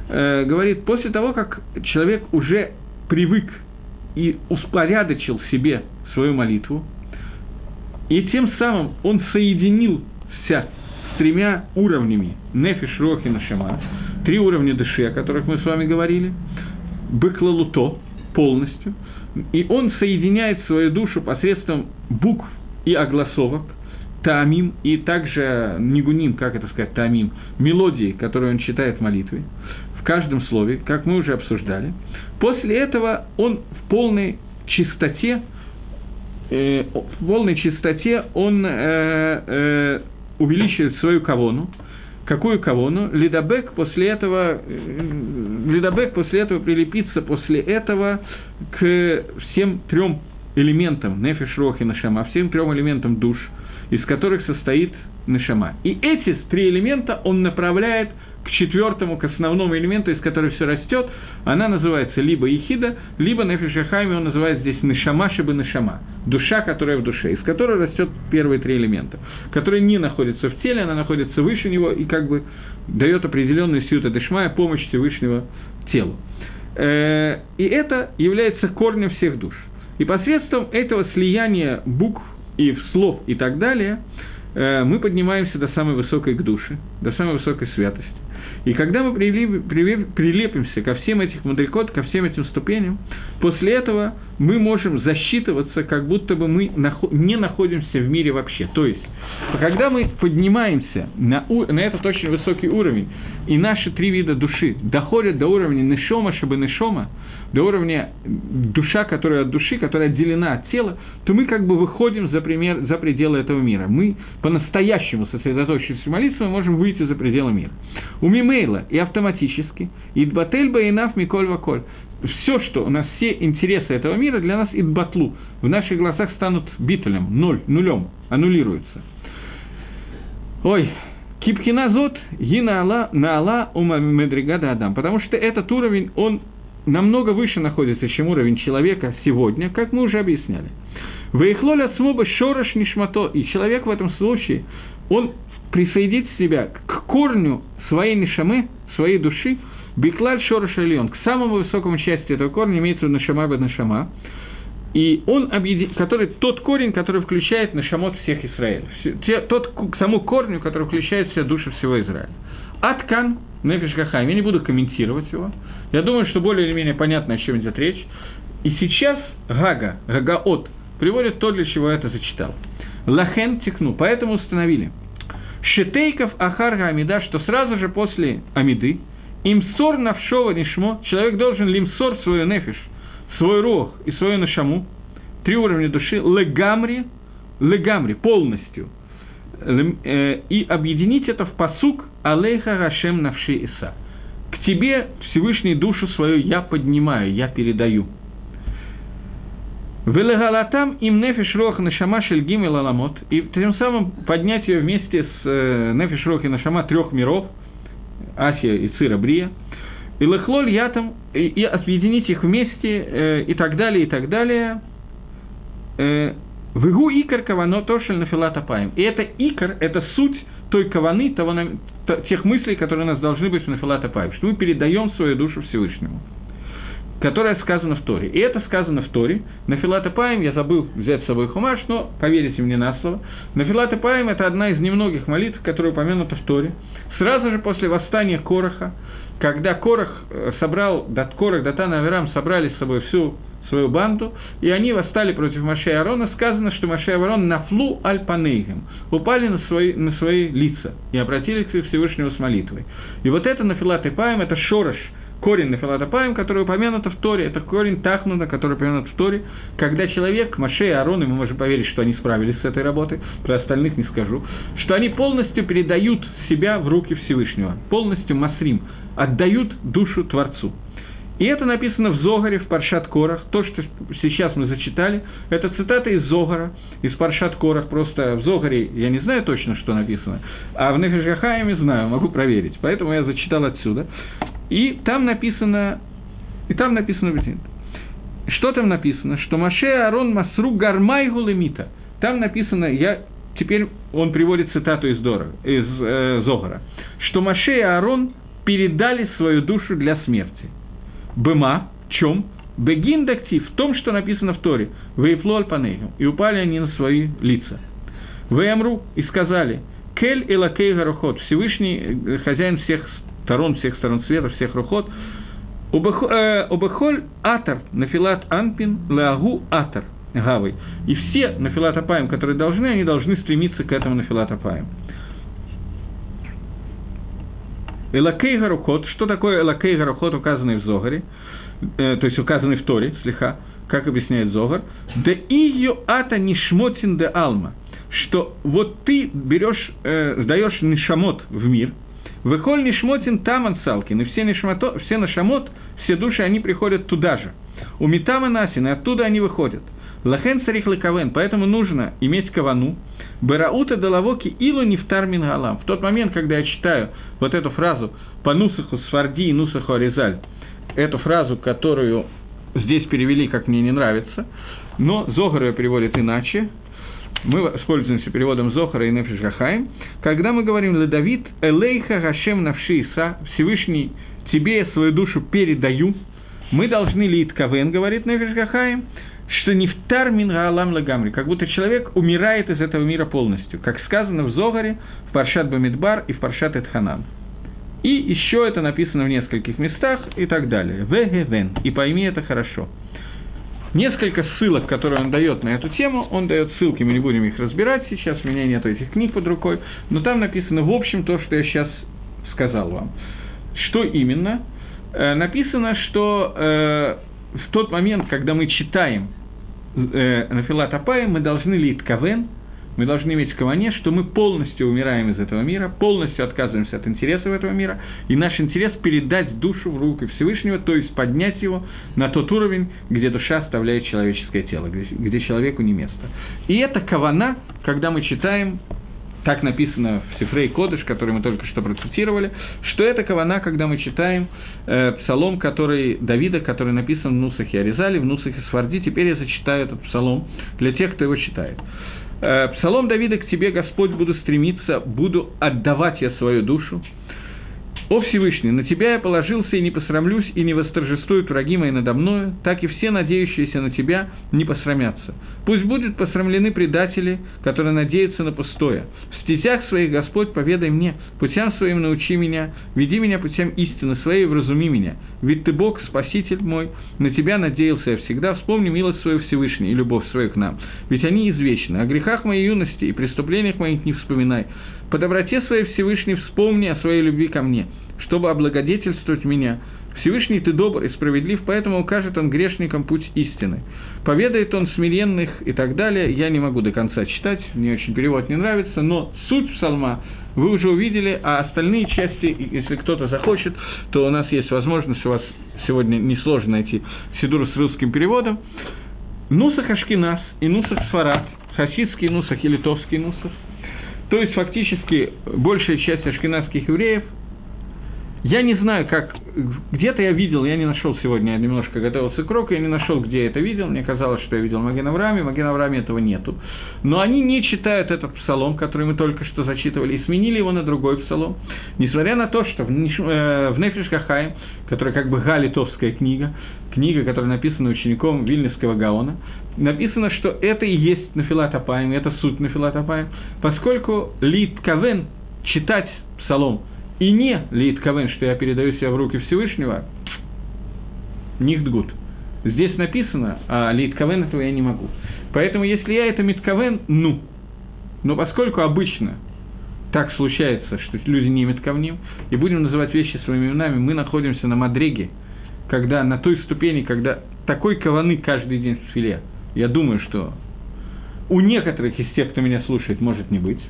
Э, говорит, после того, как человек уже привык и успорядочил себе свою молитву, и тем самым он соединился тремя уровнями. Нефиш, рохи, нашама, три уровня души, о которых мы с вами говорили, быклалуто полностью, и он соединяет свою душу посредством букв и огласовок, таамим, и также нигуним, как это сказать, таамим, мелодии, которые он читает в молитве, в каждом слове, как мы уже обсуждали. После этого он в полной чистоте, э, в полной чистоте он э, э, увеличивает свою кавону. Какую кавону? Лидабек после этого, э, Лидабек после этого прилепится после этого к всем трем элементам Нефиш, и Нашама, всем трем элементам душ, из которых состоит Нешама. И эти три элемента он направляет к четвертому, к основному элементу, из которого все растет, она называется либо Ехида, либо Нефишахайми, он называет здесь Нешама, Шиба Нешама, душа, которая в душе, из которой растет первые три элемента, которые не находятся в теле, она находится выше него и как бы дает определенную сиюта Дешмая, помощь Всевышнего телу. Э, и это является корнем всех душ. И посредством этого слияния букв и слов и так далее, мы поднимаемся до самой высокой к душе, до самой высокой святости. И когда мы прилепимся ко всем этим мудрикот, ко всем этим ступеням, после этого мы можем засчитываться, как будто бы мы не находимся в мире вообще. То есть, когда мы поднимаемся на, на этот очень высокий уровень, и наши три вида души доходят до уровня нешома, чтобы нешома, до уровня душа, которая от души, которая отделена от тела, то мы как бы выходим за, пример, за пределы этого мира. Мы по-настоящему, сосредоточившись в молитве, мы можем выйти за пределы мира. У Мимейла и автоматически, и Дбательба и Наф Миколь Ваколь, все, что у нас, все интересы этого мира для нас идбатлу, в наших глазах станут бителем, ноль, нулем, аннулируются. Ой, Кипхиназот, Гина на Алла, Ума Медригада Адам. Потому что этот уровень, он намного выше находится, чем уровень человека сегодня, как мы уже объясняли. Вейхлоль от смоба шорош нишмато, и человек в этом случае, он присоединит себя к корню своей нишамы, своей души, биклаль шорош альон, к самому высокому части этого корня, имеется нашама бе нашама, и он объедин... который, тот корень, который включает нашамот всех Израиля, тот, к тому корню, который включает в себя души всего Израиля. Аткан, Нефиш я не буду комментировать его, я думаю, что более или менее понятно, о чем идет речь. И сейчас Гага, Гагаот, приводит то, для чего я это зачитал. Лахен текну, поэтому установили. Шетейков Ахарга Амида, что сразу же после Амиды, имсор навшова нишмо, человек должен лимсор свою нефиш, свой рух и свою нашаму, три уровня души, легамри, легамри, полностью, и объединить это в посук Алейха Рашем Навши Иса – к тебе Всевышний душу свою я поднимаю, я передаю. Велегалатам им нефиш рох нашама шельгим и лаламот. И тем самым поднять ее вместе с э, нефиш рох и нашама трех миров, Асия и Цира Брия, и лехлоль ятам, и объединить их вместе, э, и так далее, и так далее. Вегу икор кавано тошель нафилатапаем. И это икор, это суть той каваны, того, тех мыслей, которые у нас должны быть в Нафилата Пайм, что мы передаем свою душу Всевышнему, которая сказана в Торе. И это сказано в Торе. Нафилата Пайм, я забыл взять с собой хумаш, но поверите мне на слово. Нафилата Пайм – это одна из немногих молитв, которая упомянута в Торе. Сразу же после восстания Короха, когда Корох э, собрал, Корох, Датан и Аверам собрали с собой всю свою банду, и они восстали против Маше и Арона, сказано, что Маше и Арон нафлу аль панейгем, упали на свои, на свои лица и обратились к Всевышнему с молитвой. И вот это нафилат и паем, это шорош, корень нафилата паем, который упомянут в Торе, это корень Тахнуна, который упомянут в Торе, когда человек, Маше и Арон, и мы можем поверить, что они справились с этой работой, про остальных не скажу, что они полностью передают себя в руки Всевышнего, полностью масрим, отдают душу Творцу. И это написано в Зогаре, в Паршат Корах. То, что сейчас мы зачитали, это цитата из Зогара, из Паршат Корах. Просто в Зогаре я не знаю точно, что написано, а в Нефешгахаяме знаю, могу проверить. Поэтому я зачитал отсюда. И там написано, и там написано, что там написано? Что Маше Арон Масру Гармай Гулемита. Там написано, я теперь он приводит цитату из, Дора, из э, Зогара, что Маше и Аарон передали свою душу для смерти. Быма, чем? Бегин дактив, в том, что написано в Торе, Вейфло альпанейхам, и упали они на свои лица. Вейамру, и сказали, Кель и Лакей Гарухот, Всевышний э, хозяин всех сторон, всех сторон света, всех рухот, Обехоль э, атар, нафилат анпин, лагу атар, гавой. И все нафилат апаем, которые должны, они должны стремиться к этому нафилат апаем. Элакей Гарухот, что такое Элакей Гарухот, указанный в Зогаре, э, то есть указанный в Торе, слегка, как объясняет Зогар, да ее ата нишмотин де алма, что вот ты берешь, э, сдаешь нишамот в мир, выхоль нишмотин таман салкин, и все, нишмато, все нашамот, все души, они приходят туда же. У Митама Насин, и оттуда они выходят. Лахен царих лаковен, поэтому нужно иметь кавану, Бараута Далавоки Илу Нефтар Мингалам. В тот момент, когда я читаю вот эту фразу по Нусаху Сварди и Нусаху Аризаль, эту фразу, которую здесь перевели, как мне не нравится, но Зогар ее переводит иначе, мы используемся переводом Зохара и Нефиш когда мы говорим «Ледавид элейха гашем навши Иса», Всевышний, тебе я свою душу передаю, мы должны лит кавен, говорит Нефиш что не втар мин гаалам лагамри, как будто человек умирает из этого мира полностью, как сказано в Зогаре, в Паршат Бамидбар и в Паршат Эдханан. И еще это написано в нескольких местах и так далее. Вегевен. И пойми это хорошо. Несколько ссылок, которые он дает на эту тему, он дает ссылки, мы не будем их разбирать сейчас, у меня нет этих книг под рукой, но там написано в общем то, что я сейчас сказал вам. Что именно? Э, написано, что э, в тот момент, когда мы читаем э, Нафилат Апай, мы должны лить кавен, мы должны иметь каване, что мы полностью умираем из этого мира, полностью отказываемся от интересов этого мира, и наш интерес передать душу в руки Всевышнего, то есть поднять его на тот уровень, где душа оставляет человеческое тело, где, где человеку не место. И это кавана, когда мы читаем так написано в Сифрей Кодыш, который мы только что процитировали, что это кавана, когда мы читаем э, псалом который, Давида, который написан в Нусахе Аризали, в Нусахе Сварди. Теперь я зачитаю этот псалом для тех, кто его читает. Э, Псалом Давида «К тебе, Господь, буду стремиться, буду отдавать я свою душу, «О Всевышний, на Тебя я положился и не посрамлюсь, и не восторжествуют враги мои надо мною, так и все надеющиеся на Тебя не посрамятся. Пусть будут посрамлены предатели, которые надеются на пустое. В стезях своих, Господь, поведай мне, путям своим научи меня, веди меня путям истины своей, вразуми меня. Ведь Ты Бог, Спаситель мой, на Тебя надеялся я всегда, вспомни милость свою Всевышний и любовь свою к нам. Ведь они извечны, о грехах моей юности и преступлениях моих не вспоминай. По доброте своей Всевышний вспомни о своей любви ко мне, чтобы облагодетельствовать меня. Всевышний ты добр и справедлив, поэтому укажет он грешникам путь истины. Поведает он смиренных и так далее. Я не могу до конца читать, мне очень перевод не нравится, но суть псалма вы уже увидели, а остальные части, если кто-то захочет, то у нас есть возможность, у вас сегодня несложно найти Сидур с русским переводом. Нусах Ашкинас и Нусах Сфарат, хасидский Нусах и литовский Нусах – то есть, фактически, большая часть ашкенадских евреев, я не знаю, как, где-то я видел, я не нашел сегодня, я немножко готовился к уроку, я не нашел, где я это видел, мне казалось, что я видел Маген Аврааме, этого нету. Но они не читают этот псалом, который мы только что зачитывали, и сменили его на другой псалом, несмотря на то, что в, э, в Нефиш которая как бы галитовская книга, книга, которая написана учеником Вильнюсского Гаона, написано, что это и есть Нафилат это суть Нафилат поскольку Лит Кавен, читать псалом, и не Лит Кавен, что я передаю себя в руки Всевышнего, Нихдгуд. Здесь написано, а Лит Кавен этого я не могу. Поэтому, если я это Миткавен, ну. Но поскольку обычно так случается, что люди не метковним, и будем называть вещи своими именами, мы находимся на Мадреге, когда на той ступени, когда такой каваны каждый день в филе – я думаю, что у некоторых из тех, кто меня слушает, может не быть,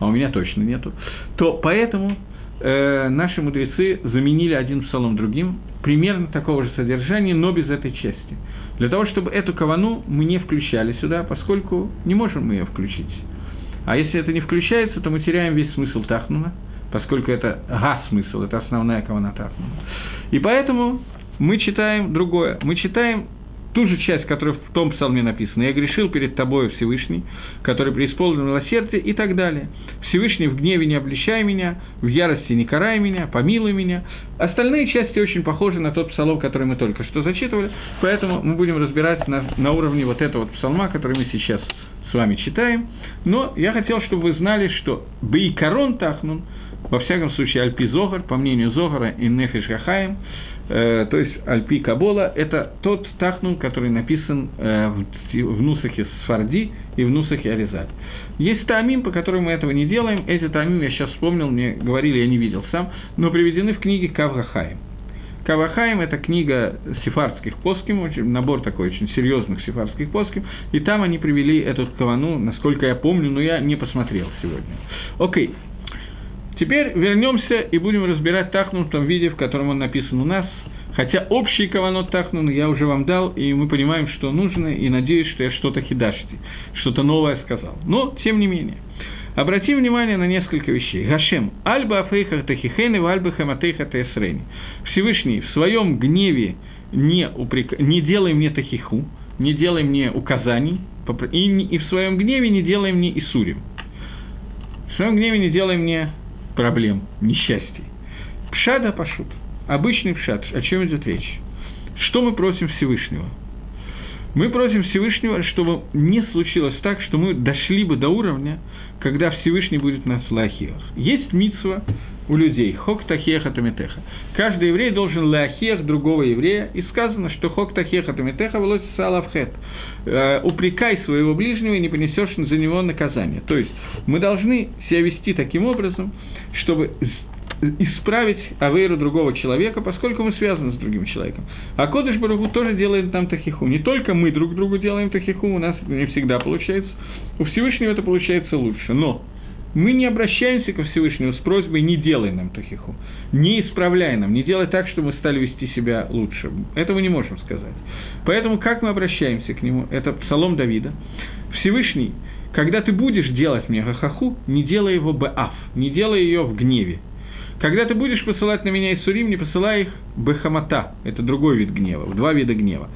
а у меня точно нету, то поэтому э, наши мудрецы заменили один псалом другим, примерно такого же содержания, но без этой части. Для того, чтобы эту кавану мы не включали сюда, поскольку не можем мы ее включить. А если это не включается, то мы теряем весь смысл Тахнуна, поскольку это га-смысл, это основная кавана Тахнуна. И поэтому мы читаем другое. Мы читаем ту же часть, которая в том псалме написана. «Я грешил перед тобой, Всевышний, который преисполнен милосердие» и так далее. «Всевышний, в гневе не обличай меня, в ярости не карай меня, помилуй меня». Остальные части очень похожи на тот псалом, который мы только что зачитывали, поэтому мы будем разбирать на, на уровне вот этого вот псалма, который мы сейчас с вами читаем. Но я хотел, чтобы вы знали, что «Бейкарон Тахнун», во всяком случае, Альпи Зогар, по мнению Зогара и Нефиш Гахаем, э, то есть Альпи Кабола, это тот Тахнун, который написан э, в, Нусахе Сфарди и в Нусахе Аризаль. Есть тамим, по которым мы этого не делаем. Эти тамим я сейчас вспомнил, мне говорили, я не видел сам, но приведены в книге Каврахаим. Кавахаим – это книга сефардских поским, набор такой очень серьезных сефардских поским, и там они привели эту кавану, насколько я помню, но я не посмотрел сегодня. Окей, Теперь вернемся и будем разбирать Тахну в том виде, в котором он написан у нас. Хотя общий каванот тахнун я уже вам дал, и мы понимаем, что нужно, и надеюсь, что я что-то хидашти, что-то новое сказал. Но, тем не менее, обратим внимание на несколько вещей. Гашем, альба афейха тахихейны, вальба хаматейха тесрейни. Всевышний в своем гневе не, упрек... не делай мне тахиху, не делай мне указаний, и, и в своем гневе не делай мне исурим. В своем гневе не делай мне проблем, несчастий. Пшада пашут. Обычный пшат. О чем идет речь? Что мы просим Всевышнего? Мы просим Всевышнего, чтобы не случилось так, что мы дошли бы до уровня, когда Всевышний будет нас лахиях. Есть митсва у людей, хок тахеха тамитеха. Каждый еврей должен лахех другого еврея, и сказано, что хок тахеха тамитеха волосит салавхет. Э, упрекай своего ближнего и не понесешь за него наказание. То есть мы должны себя вести таким образом, чтобы исправить авейру другого человека, поскольку мы связаны с другим человеком. А Кодыш Барагу тоже делает там тахиху. Не только мы друг другу делаем тахиху, у нас не всегда получается, у Всевышнего это получается лучше. Но мы не обращаемся ко Всевышнему с просьбой «не делай нам тахиху», не исправляй нам, не делай так, чтобы мы стали вести себя лучше. Этого не можем сказать. Поэтому как мы обращаемся к нему? Это псалом Давида. Всевышний, когда ты будешь делать мне гахаху, не делай его баав, не делай ее в гневе. Когда ты будешь посылать на меня Исурим, не посылай их бехамата, это другой вид гнева, два вида гнева.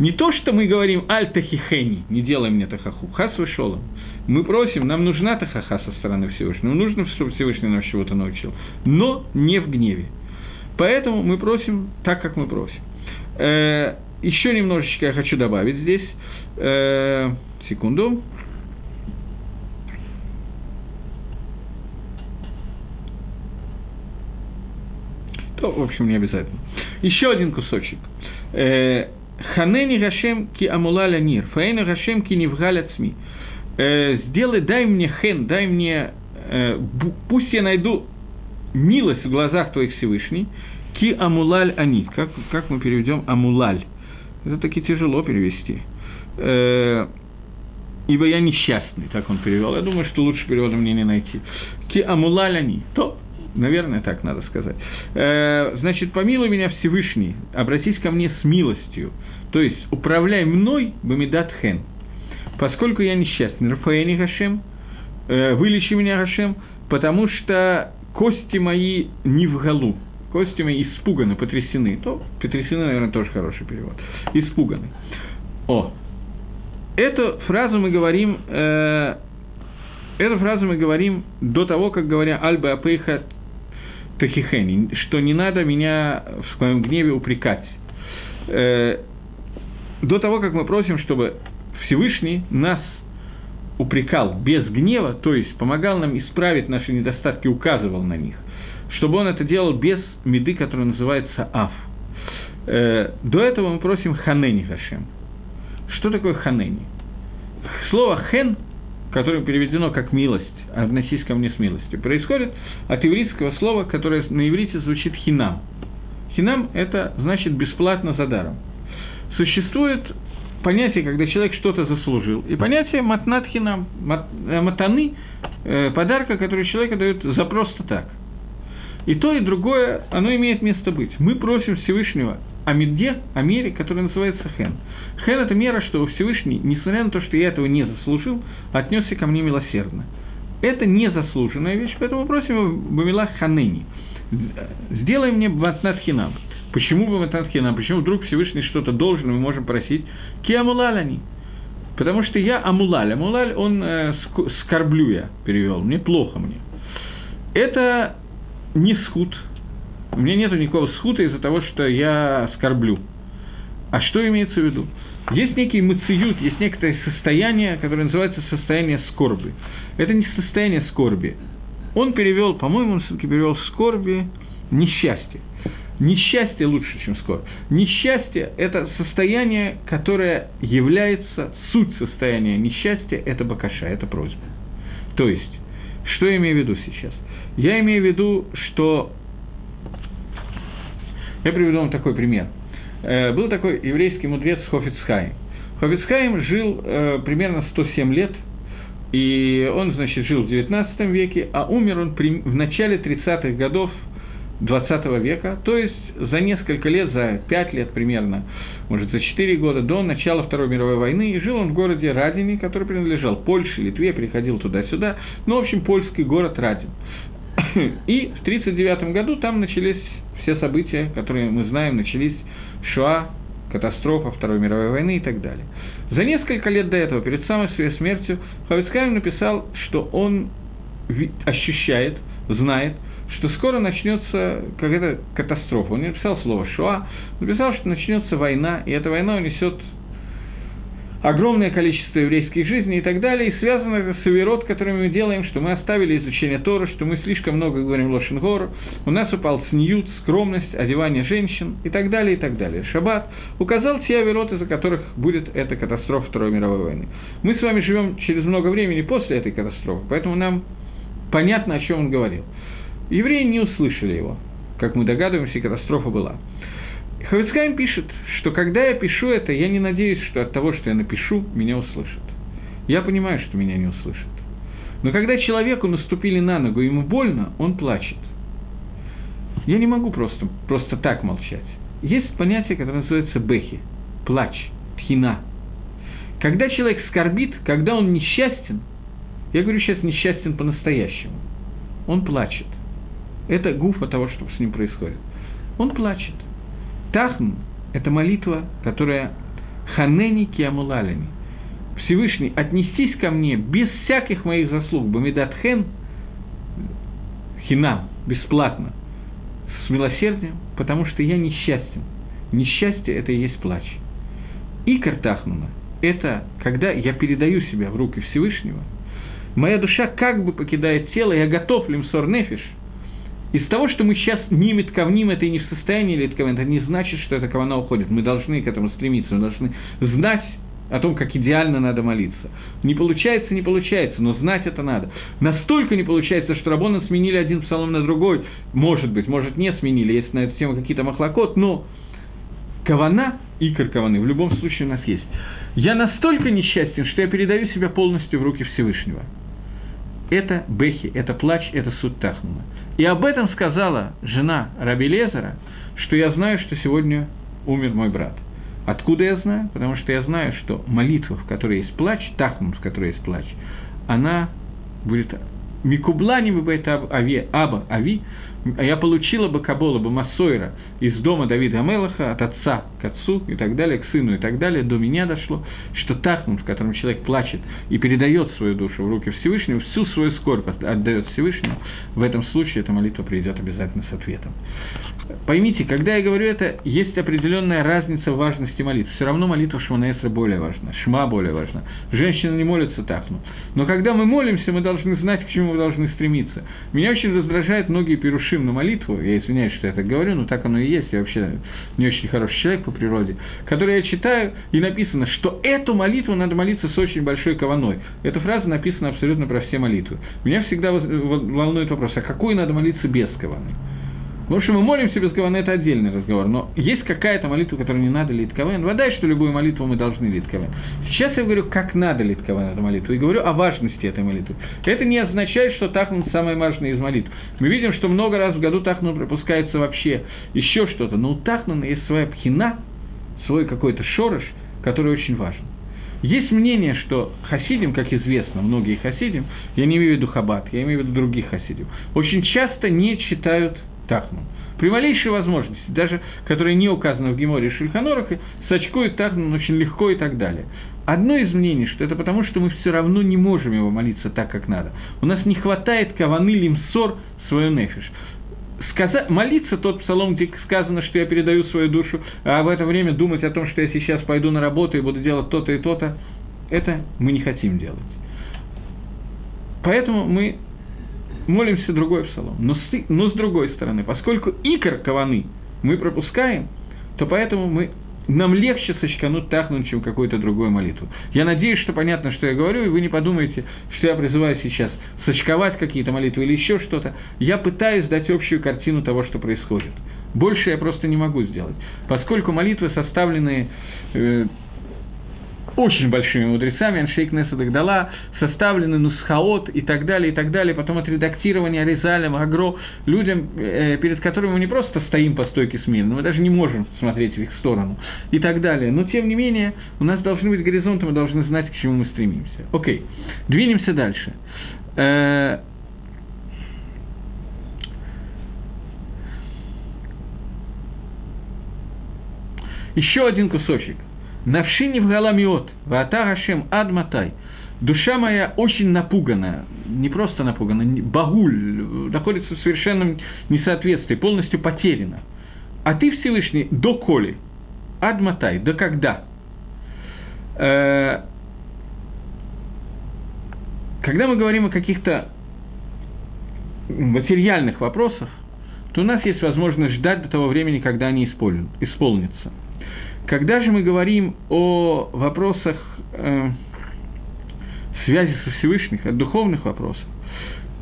Не то, что мы говорим «аль-тахихени», не делай мне тахаху, хас вышелом. Мы просим, нам нужна тахаха со стороны Всевышнего, нужно, чтобы Всевышний нас чего-то научил, но не в гневе. Поэтому мы просим так, как мы просим. Э, еще немножечко я хочу добавить здесь. Э, секунду. То, в общем, не обязательно. Еще один кусочек. Э, Ханени Гашем ки амуляля нир, фаэна Гашем ки невгаля цми. Э, сделай, дай мне хен, дай мне, э, пусть я найду милость в глазах твоих Всевышний, ки амулаль они. Как, как мы переведем амулаль? Это таки тяжело перевести. ибо я несчастный, так он перевел. Я думаю, что лучше перевода мне не найти. Ки амулаль они. То, Наверное, так надо сказать. Э, значит, помилуй меня Всевышний, обратись ко мне с милостью. То есть, управляй мной, Бамидат Хен. Поскольку я несчастный, Рафаэни Гашем, э, вылечи меня Гашем, потому что кости мои не в голу, кости мои испуганы, потрясены. То, потрясены, наверное, тоже хороший перевод. Испуганы. О, эту фразу мы говорим, э, эту фразу мы говорим до того, как говоря «Альба апейха тахихени», что не надо меня в своем гневе упрекать. Э, до того, как мы просим, чтобы Всевышний нас упрекал без гнева, то есть помогал нам исправить наши недостатки, указывал на них, чтобы он это делал без меды, которая называется аф. Э, до этого мы просим ханени Хашем. Что такое ханени? Слово хен, которое переведено как милость, относись ко мне с милостью, происходит от еврейского слова, которое на иврите звучит хинам. Хинам – это значит бесплатно за даром. Существует понятие, когда человек что-то заслужил, и понятие матнат хинам, э, матаны, э, подарка, который человек дает за просто так. И то, и другое, оно имеет место быть. Мы просим Всевышнего о меде, о мере, которая называется хен. Хен – это мера, что Всевышний, несмотря на то, что я этого не заслужил, отнесся ко мне милосердно. Это незаслуженная вещь, поэтому просим его Бамилах Ханени. Сделай мне Батнат Хинам. Почему Батнат Хинам? Почему вдруг Всевышний что-то должен, мы можем просить? Ки Амулаляни. Потому что я Амулаль. Амулаль, он э, скорблю я, перевел. Мне плохо мне. Это не схуд. У меня нет никакого схута из-за того, что я скорблю. А что имеется в виду? Есть некий мациют, есть некоторое состояние, которое называется состояние скорби. Это не состояние скорби. Он перевел, по-моему, он все-таки перевел скорби несчастье. Несчастье лучше, чем скорбь. Несчастье – это состояние, которое является суть состояния несчастья – это бакаша, это просьба. То есть, что я имею в виду сейчас? Я имею в виду, что... Я приведу вам такой пример. Э, был такой еврейский мудрец Хофицхайм. Хофицхайм жил э, примерно 107 лет – и он, значит, жил в XIX веке, а умер он в начале 30-х годов 20 века, то есть за несколько лет, за 5 лет примерно, может, за 4 года до начала Второй мировой войны, и жил он в городе Радине, который принадлежал Польше, Литве, переходил туда-сюда, ну, в общем, польский город Радин. *coughs* И в 1939 году там начались все события, которые мы знаем, начались Шоа, катастрофа Второй мировой войны и так далее. За несколько лет до этого, перед самой своей смертью, Хавицкайм написал, что он ощущает, знает, что скоро начнется какая-то катастрофа. Он не написал слово «шоа», написал, что начнется война, и эта война унесет огромное количество еврейских жизней и так далее, и связано это с Аверот, которыми мы делаем, что мы оставили изучение Тора, что мы слишком много говорим Лошенгору, у нас упал сньют, скромность, одевание женщин и так далее, и так далее. Шаббат указал те Аверот, из-за которых будет эта катастрофа Второй мировой войны. Мы с вами живем через много времени после этой катастрофы, поэтому нам понятно, о чем он говорил. Евреи не услышали его, как мы догадываемся, катастрофа была. Хавицкайм пишет, что когда я пишу это, я не надеюсь, что от того, что я напишу, меня услышат. Я понимаю, что меня не услышат. Но когда человеку наступили на ногу, ему больно, он плачет. Я не могу просто, просто так молчать. Есть понятие, которое называется бехи, плач, тхина. Когда человек скорбит, когда он несчастен, я говорю сейчас несчастен по-настоящему, он плачет. Это гуфа того, что с ним происходит. Он плачет. Тахн – это молитва, которая ханени киамулалини. Всевышний, отнестись ко мне без всяких моих заслуг, бамидатхен, хинам, бесплатно, с милосердием, потому что я несчастен. Несчастье – это и есть плач. И Картахнуна – это когда я передаю себя в руки Всевышнего, моя душа как бы покидает тело, я готов лимсор нефиш – из того, что мы сейчас не метковним, это и не в состоянии литковен, это не значит, что эта кавана уходит. Мы должны к этому стремиться, мы должны знать о том, как идеально надо молиться. Не получается, не получается, но знать это надо. Настолько не получается, что Рабона сменили один псалом на другой. Может быть, может не сменили, есть на эту тему какие-то махлокот, но кавана, икор каваны, в любом случае у нас есть. Я настолько несчастен, что я передаю себя полностью в руки Всевышнего. Это бехи, это плач, это суд Тахнума. И об этом сказала жена Раби Лезера, что я знаю, что сегодня умер мой брат. Откуда я знаю? Потому что я знаю, что молитва, в которой есть плач, тахнум, в которой есть плач, она будет Микублани бывает ави, аба ави, я получила бы Кабола, бы Масойра из дома Давида Амелаха, от отца к отцу и так далее, к сыну и так далее, до меня дошло, что Тахнун, в котором человек плачет и передает свою душу в руки Всевышнего, всю свою скорбь отдает Всевышнему, в этом случае эта молитва придет обязательно с ответом. Поймите, когда я говорю это, есть определенная разница в важности молитвы. Все равно молитва Шманаэсра более важна, Шма более важна. Женщина не молится Тахну. Но когда мы молимся, мы должны знать, к чему мы должны стремиться. Меня очень раздражают многие перушим на молитву, я извиняюсь, что я так говорю, но так оно и есть, я вообще не очень хороший человек по природе, который я читаю, и написано, что эту молитву надо молиться с очень большой кованой. Эта фраза написана абсолютно про все молитвы. Меня всегда волнует вопрос, а какой надо молиться без каваны? В общем, мы молимся без кавана, это отдельный разговор. Но есть какая-то молитва, которую не надо лить каван. Вода, что любую молитву мы должны лить каван. Сейчас я говорю, как надо лить каван эту молитву, и говорю о важности этой молитвы. Это не означает, что Тахнун самая важная из молитв. Мы видим, что много раз в году Тахнун пропускается вообще еще что-то. Но у Тахнуна есть своя пхина, свой какой-то шорош, который очень важен. Есть мнение, что хасидим, как известно, многие хасидим, я не имею в виду хабат, я имею в виду других хасидим, очень часто не читают Тахну. При малейшей возможности, даже которая не указана в Геморе и Шульханорах, сачкует Тахну очень легко и так далее. Одно из мнений, что это потому, что мы все равно не можем его молиться так, как надо. У нас не хватает каваны лимсор свою нефиш. Сказать, молиться тот псалом, где сказано, что я передаю свою душу, а в это время думать о том, что я сейчас пойду на работу и буду делать то-то и то-то, это мы не хотим делать. Поэтому мы молимся другой псалом. Но с, но с другой стороны, поскольку икор каваны мы пропускаем, то поэтому мы нам легче сочкануть тахнуть, чем какую-то другую молитву. Я надеюсь, что понятно, что я говорю, и вы не подумаете, что я призываю сейчас сочковать какие-то молитвы или еще что-то. Я пытаюсь дать общую картину того, что происходит. Больше я просто не могу сделать. Поскольку молитвы составлены э, очень большими мудрецами, Аншейк Несадагдала, составлены Нусхаот и так далее, и так далее, потом отредактирование Аризалем, Агро, людям, э, перед которыми мы не просто стоим по стойке смены, мы даже не можем смотреть в их сторону и так далее. Но, тем не менее, у нас должны быть горизонты, мы должны знать, к чему мы стремимся. Окей, двинемся дальше. Э, Еще один кусочек. Навшини в галамиот, ваата Хашем адматай. Душа моя очень напуганная, не просто напугана, багуль, находится в совершенном несоответствии, полностью потеряна. А ты, Всевышний, до коли, адматай, до когда? Э, когда мы говорим о каких-то материальных вопросах, то у нас есть возможность ждать до того времени, когда они исполнятся. Когда же мы говорим о вопросах э, связи со Всевышним, о духовных вопросах,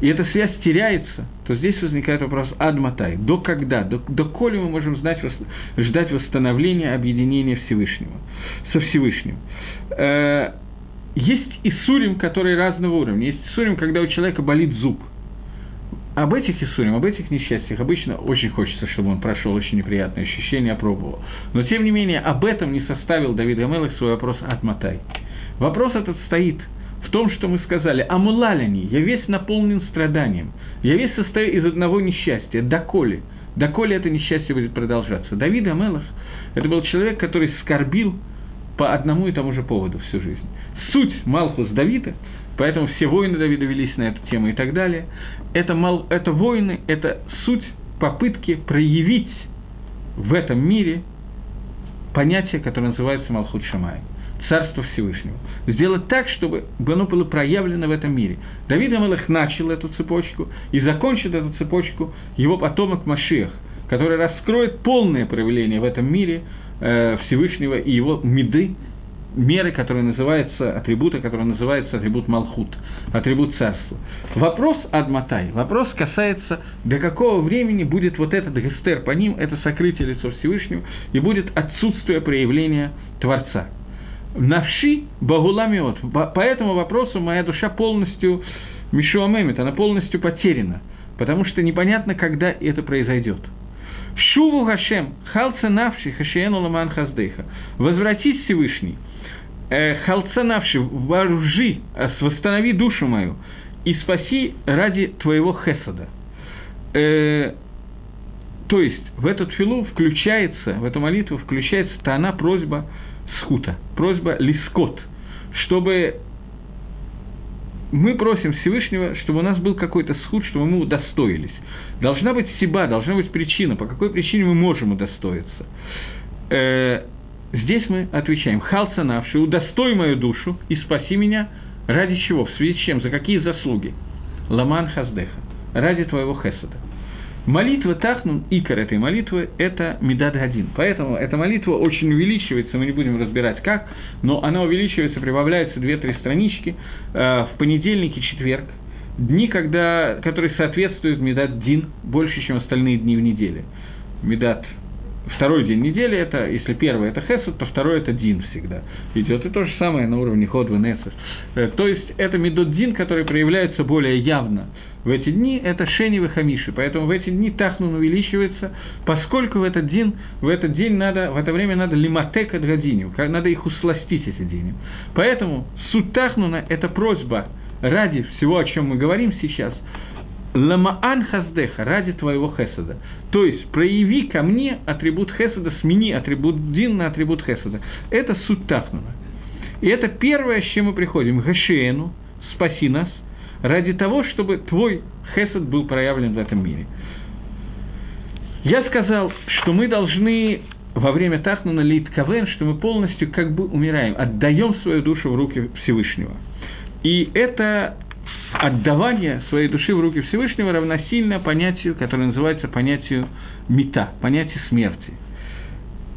и эта связь теряется, то здесь возникает вопрос Адматай. До когда? До, до коли мы можем знать, ждать восстановления, объединения Всевышнего, со Всевышним? Э, есть Исурим, которые разного уровня. Есть Исурим, когда у человека болит зуб – об этих Исурим, об этих несчастьях обычно очень хочется, чтобы он прошел очень неприятное ощущение, опробовал. Но, тем не менее, об этом не составил Давид Амелах свой вопрос от Матай. Вопрос этот стоит в том, что мы сказали, «Амулалини, я весь наполнен страданием, я весь состою из одного несчастья, доколе, доколе это несчастье будет продолжаться». Давид Амелах – это был человек, который скорбил по одному и тому же поводу всю жизнь. Суть Малхус Давида – Поэтому все войны Давида велись на эту тему и так далее. Это, мал, это войны, это суть попытки проявить в этом мире понятие, которое называется Малхут Шамай, Царство Всевышнего. Сделать так, чтобы оно было проявлено в этом мире. Давид Амелах начал эту цепочку и закончит эту цепочку его потомок Машиах, который раскроет полное проявление в этом мире э, Всевышнего и его меды, меры, которые называются, атрибуты, которые называются атрибут Малхут, атрибут царства. Вопрос Адматай, вопрос касается, до какого времени будет вот этот гестер по ним, это сокрытие лица Всевышнего, и будет отсутствие проявления Творца. Навши Багуламиот. По этому вопросу моя душа полностью Мишуамемит, она полностью потеряна, потому что непонятно, когда это произойдет. Шуву Гашем, халца навши, хашиену ламан хаздейха. Возвратись Всевышний, халцанавши, вооружи, э, восстанови душу мою и спаси ради твоего хесада. Э, то есть в эту филу включается, в эту молитву включается она просьба схута, просьба лискот, чтобы мы просим Всевышнего, чтобы у нас был какой-то схуд, чтобы мы удостоились. Должна быть себя, должна быть причина, по какой причине мы можем удостоиться. Э, Здесь мы отвечаем, «Халса навши, удостой мою душу и спаси меня, ради чего, в связи с чем, за какие заслуги? Ламан хаздеха, ради твоего хесада». Молитва Тахнун, икор этой молитвы, это Медад Гадин. Поэтому эта молитва очень увеличивается, мы не будем разбирать как, но она увеличивается, прибавляется две-три странички э, в понедельник и четверг, дни, когда, которые соответствуют Медад Дин больше, чем остальные дни в неделе. Медад второй день недели это, если первый это хесед, то второй это дин всегда идет. И то же самое на уровне ход венесер. Э, то есть это медот дин, который проявляется более явно в эти дни, это шени хамиши. Поэтому в эти дни тахнун увеличивается, поскольку в этот день, в этот день надо, в это время надо лиматека дгадиню, надо их усластить, эти дни. Поэтому суть тахнуна – это просьба ради всего, о чем мы говорим сейчас – Ламаан хаздеха, ради твоего хесада. То есть, прояви ко мне атрибут хесада, смени атрибут дин на атрибут хесада. Это суть Тахнуна. И это первое, с чем мы приходим. Гашиену, спаси нас, ради того, чтобы твой хесад был проявлен в этом мире. Я сказал, что мы должны во время Тахнуна лит кавен, что мы полностью как бы умираем, отдаем свою душу в руки Всевышнего. И это отдавание своей души в руки Всевышнего равносильно понятию, которое называется понятию мета, понятию смерти.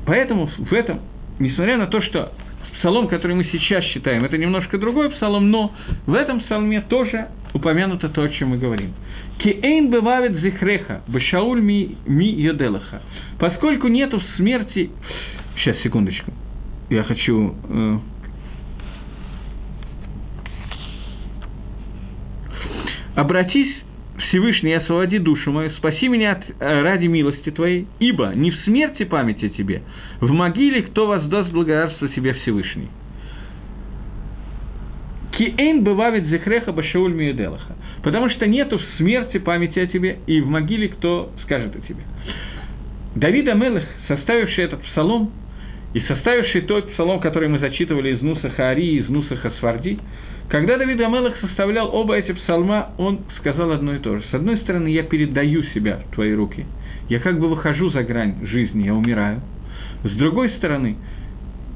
Поэтому в этом, несмотря на то, что псалом, который мы сейчас считаем, это немножко другой псалом, но в этом псалме тоже упомянуто то, о чем мы говорим. Кеэйн бывает зихреха, башауль ми, ми йоделаха. Поскольку нету смерти... Сейчас, секундочку. Я хочу... Э, обратись Всевышний, освободи душу мою, спаси меня от, э, ради милости Твоей, ибо не в смерти память о Тебе, в могиле кто воздаст благодарство Тебе Всевышний. Киэйн бывавит зехреха башауль миюделаха. Потому что нету в смерти памяти о тебе, и в могиле кто скажет о тебе. Давид Амелых, составивший этот псалом, и составивший тот псалом, который мы зачитывали из Нусаха Ари и из Нусаха Сварди, когда Давид Амелах составлял оба эти псалма, он сказал одно и то же. С одной стороны, я передаю себя в твои руки, я как бы выхожу за грань жизни, я умираю. С другой стороны,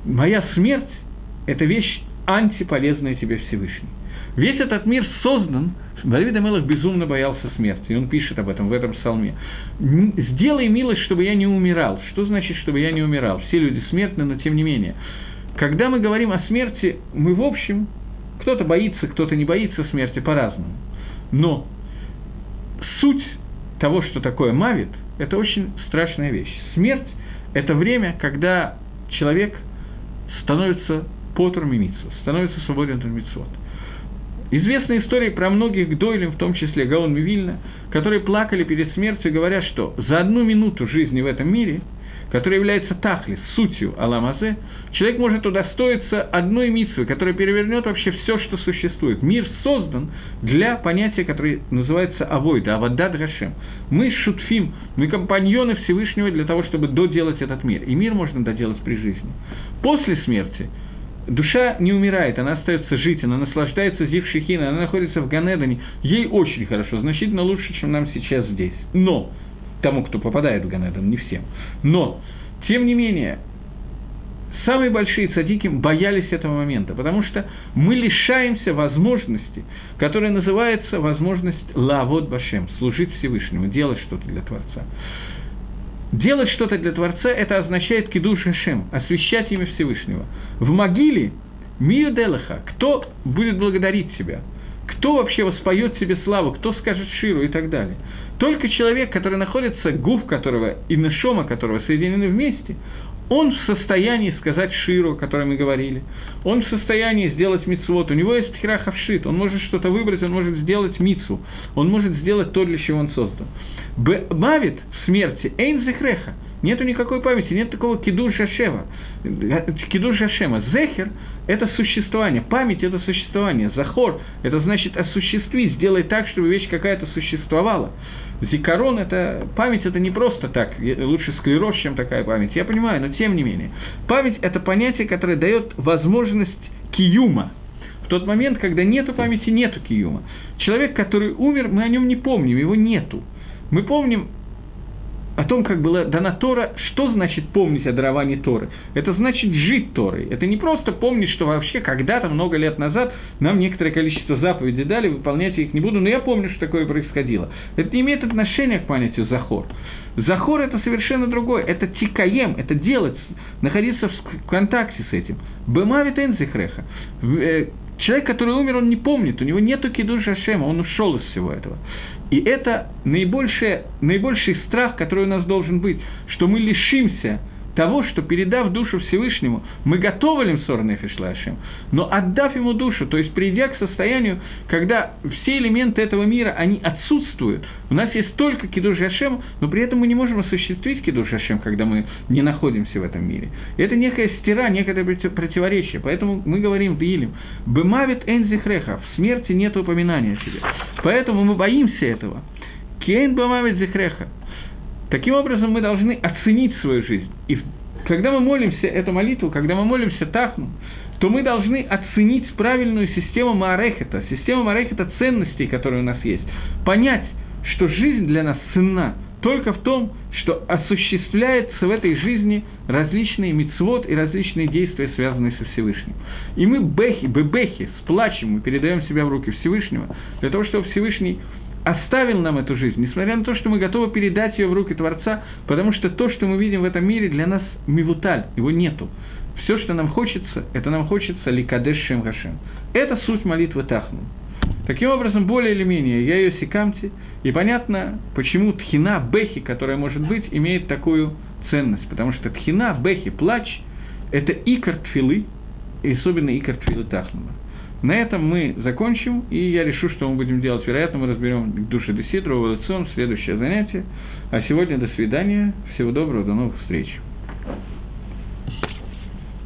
моя смерть – это вещь антиполезная тебе Всевышний. Весь этот мир создан, Давид Амелах безумно боялся смерти, и он пишет об этом в этом псалме. «Сделай милость, чтобы я не умирал». Что значит, чтобы я не умирал? Все люди смертны, но тем не менее. Когда мы говорим о смерти, мы в общем, кто-то боится, кто-то не боится смерти по-разному. Но суть того, что такое мавит, это очень страшная вещь. Смерть – это время, когда человек становится потр становится свободен от мицвод. Известны истории про многих гдойлем, в том числе Гаон Мивильна, которые плакали перед смертью, говоря, что за одну минуту жизни в этом мире, которая является тахлис, сутью Аламазе, человек может удостоиться одной митвы, которая перевернет вообще все, что существует. Мир создан для понятия, которое называется авойда, авадад Гашем. Мы шутфим, мы компаньоны Всевышнего для того, чтобы доделать этот мир. И мир можно доделать при жизни. После смерти – душа не умирает, она остается жить, она наслаждается Зив Шехина, она находится в Ганедане, ей очень хорошо, значительно лучше, чем нам сейчас здесь. Но, тому, кто попадает в Ганедан, не всем. Но, тем не менее, самые большие цадики боялись этого момента, потому что мы лишаемся возможности, которая называется возможность лавод башем, служить Всевышнему, делать что-то для Творца. Делать что-то для Творца – это означает кидуш Хашем, освящать имя Всевышнего. В могиле Мию Делаха, кто будет благодарить тебя? Кто вообще воспоет себе славу? Кто скажет Ширу и так далее? Только человек, который находится, гуф которого и нашома которого соединены вместе, он в состоянии сказать Ширу, о которой мы говорили, он в состоянии сделать мицвод, у него есть пхирахавшит, он может что-то выбрать, он может сделать мицу, он может сделать то, для чего он создан. Мавит в смерти, эйн зехреха, нету никакой памяти, нет такого кидур шашева, кидур шашема. Зехер – это существование, память – это существование, захор – это значит осуществи, сделай так, чтобы вещь какая-то существовала. Зикарон – это память, это не просто так, лучше склероз, чем такая память, я понимаю, но тем не менее. Память – это понятие, которое дает возможность киюма, в тот момент, когда нету памяти, нету киюма. Человек, который умер, мы о нем не помним, его нету. Мы помним о том, как была дана Тора, что значит помнить о даровании Торы. Это значит жить Торой. Это не просто помнить, что вообще когда-то, много лет назад, нам некоторое количество заповедей дали, выполнять я их не буду, но я помню, что такое происходило. Это не имеет отношения к понятию Захор. Захор – это совершенно другое. Это тикаем, это делать, находиться в контакте с этим. Бемавит энзихреха. Э, человек, который умер, он не помнит, у него нету кидуша Шема, он ушел из всего этого. И это наибольший, страх, который у нас должен быть, что мы лишимся того, что, передав душу Всевышнему, мы готовы лимсор нефишлашем, но отдав ему душу, то есть придя к состоянию, когда все элементы этого мира, они отсутствуют, у нас есть только кидуш Хашем, но при этом мы не можем осуществить кидуш Хашем, когда мы не находимся в этом мире. Это некая стира, некое противоречие, поэтому мы говорим в Илим, «Бемавит энзихреха» – в смерти нет упоминания о себе. Поэтому мы боимся этого. «Кейн бемавит зихреха» Таким образом, мы должны оценить свою жизнь. И когда мы молимся эту молитву, когда мы молимся Тахну, то мы должны оценить правильную систему Маарехета, систему Маарехета ценностей, которые у нас есть. Понять, что жизнь для нас ценна только в том, что осуществляется в этой жизни различные мицвод и различные действия, связанные со Всевышним. И мы бехи, бебехи, с мы передаем себя в руки Всевышнего, для того, чтобы Всевышний оставил нам эту жизнь, несмотря на то, что мы готовы передать ее в руки Творца, потому что то, что мы видим в этом мире, для нас мивуталь, его нету. Все, что нам хочется, это нам хочется ликадеш шем гашем. Это суть молитвы Тахну. Таким образом, более или менее, я ее секамти, и понятно, почему тхина, бехи, которая может быть, имеет такую ценность, потому что тхина, бехи, плач – это икор тфилы, и особенно икор тфилы Тахнума. На этом мы закончим, и я решу, что мы будем делать. Вероятно, мы разберем души Десидру, Эволюцион, следующее занятие. А сегодня до свидания, всего доброго, до новых встреч.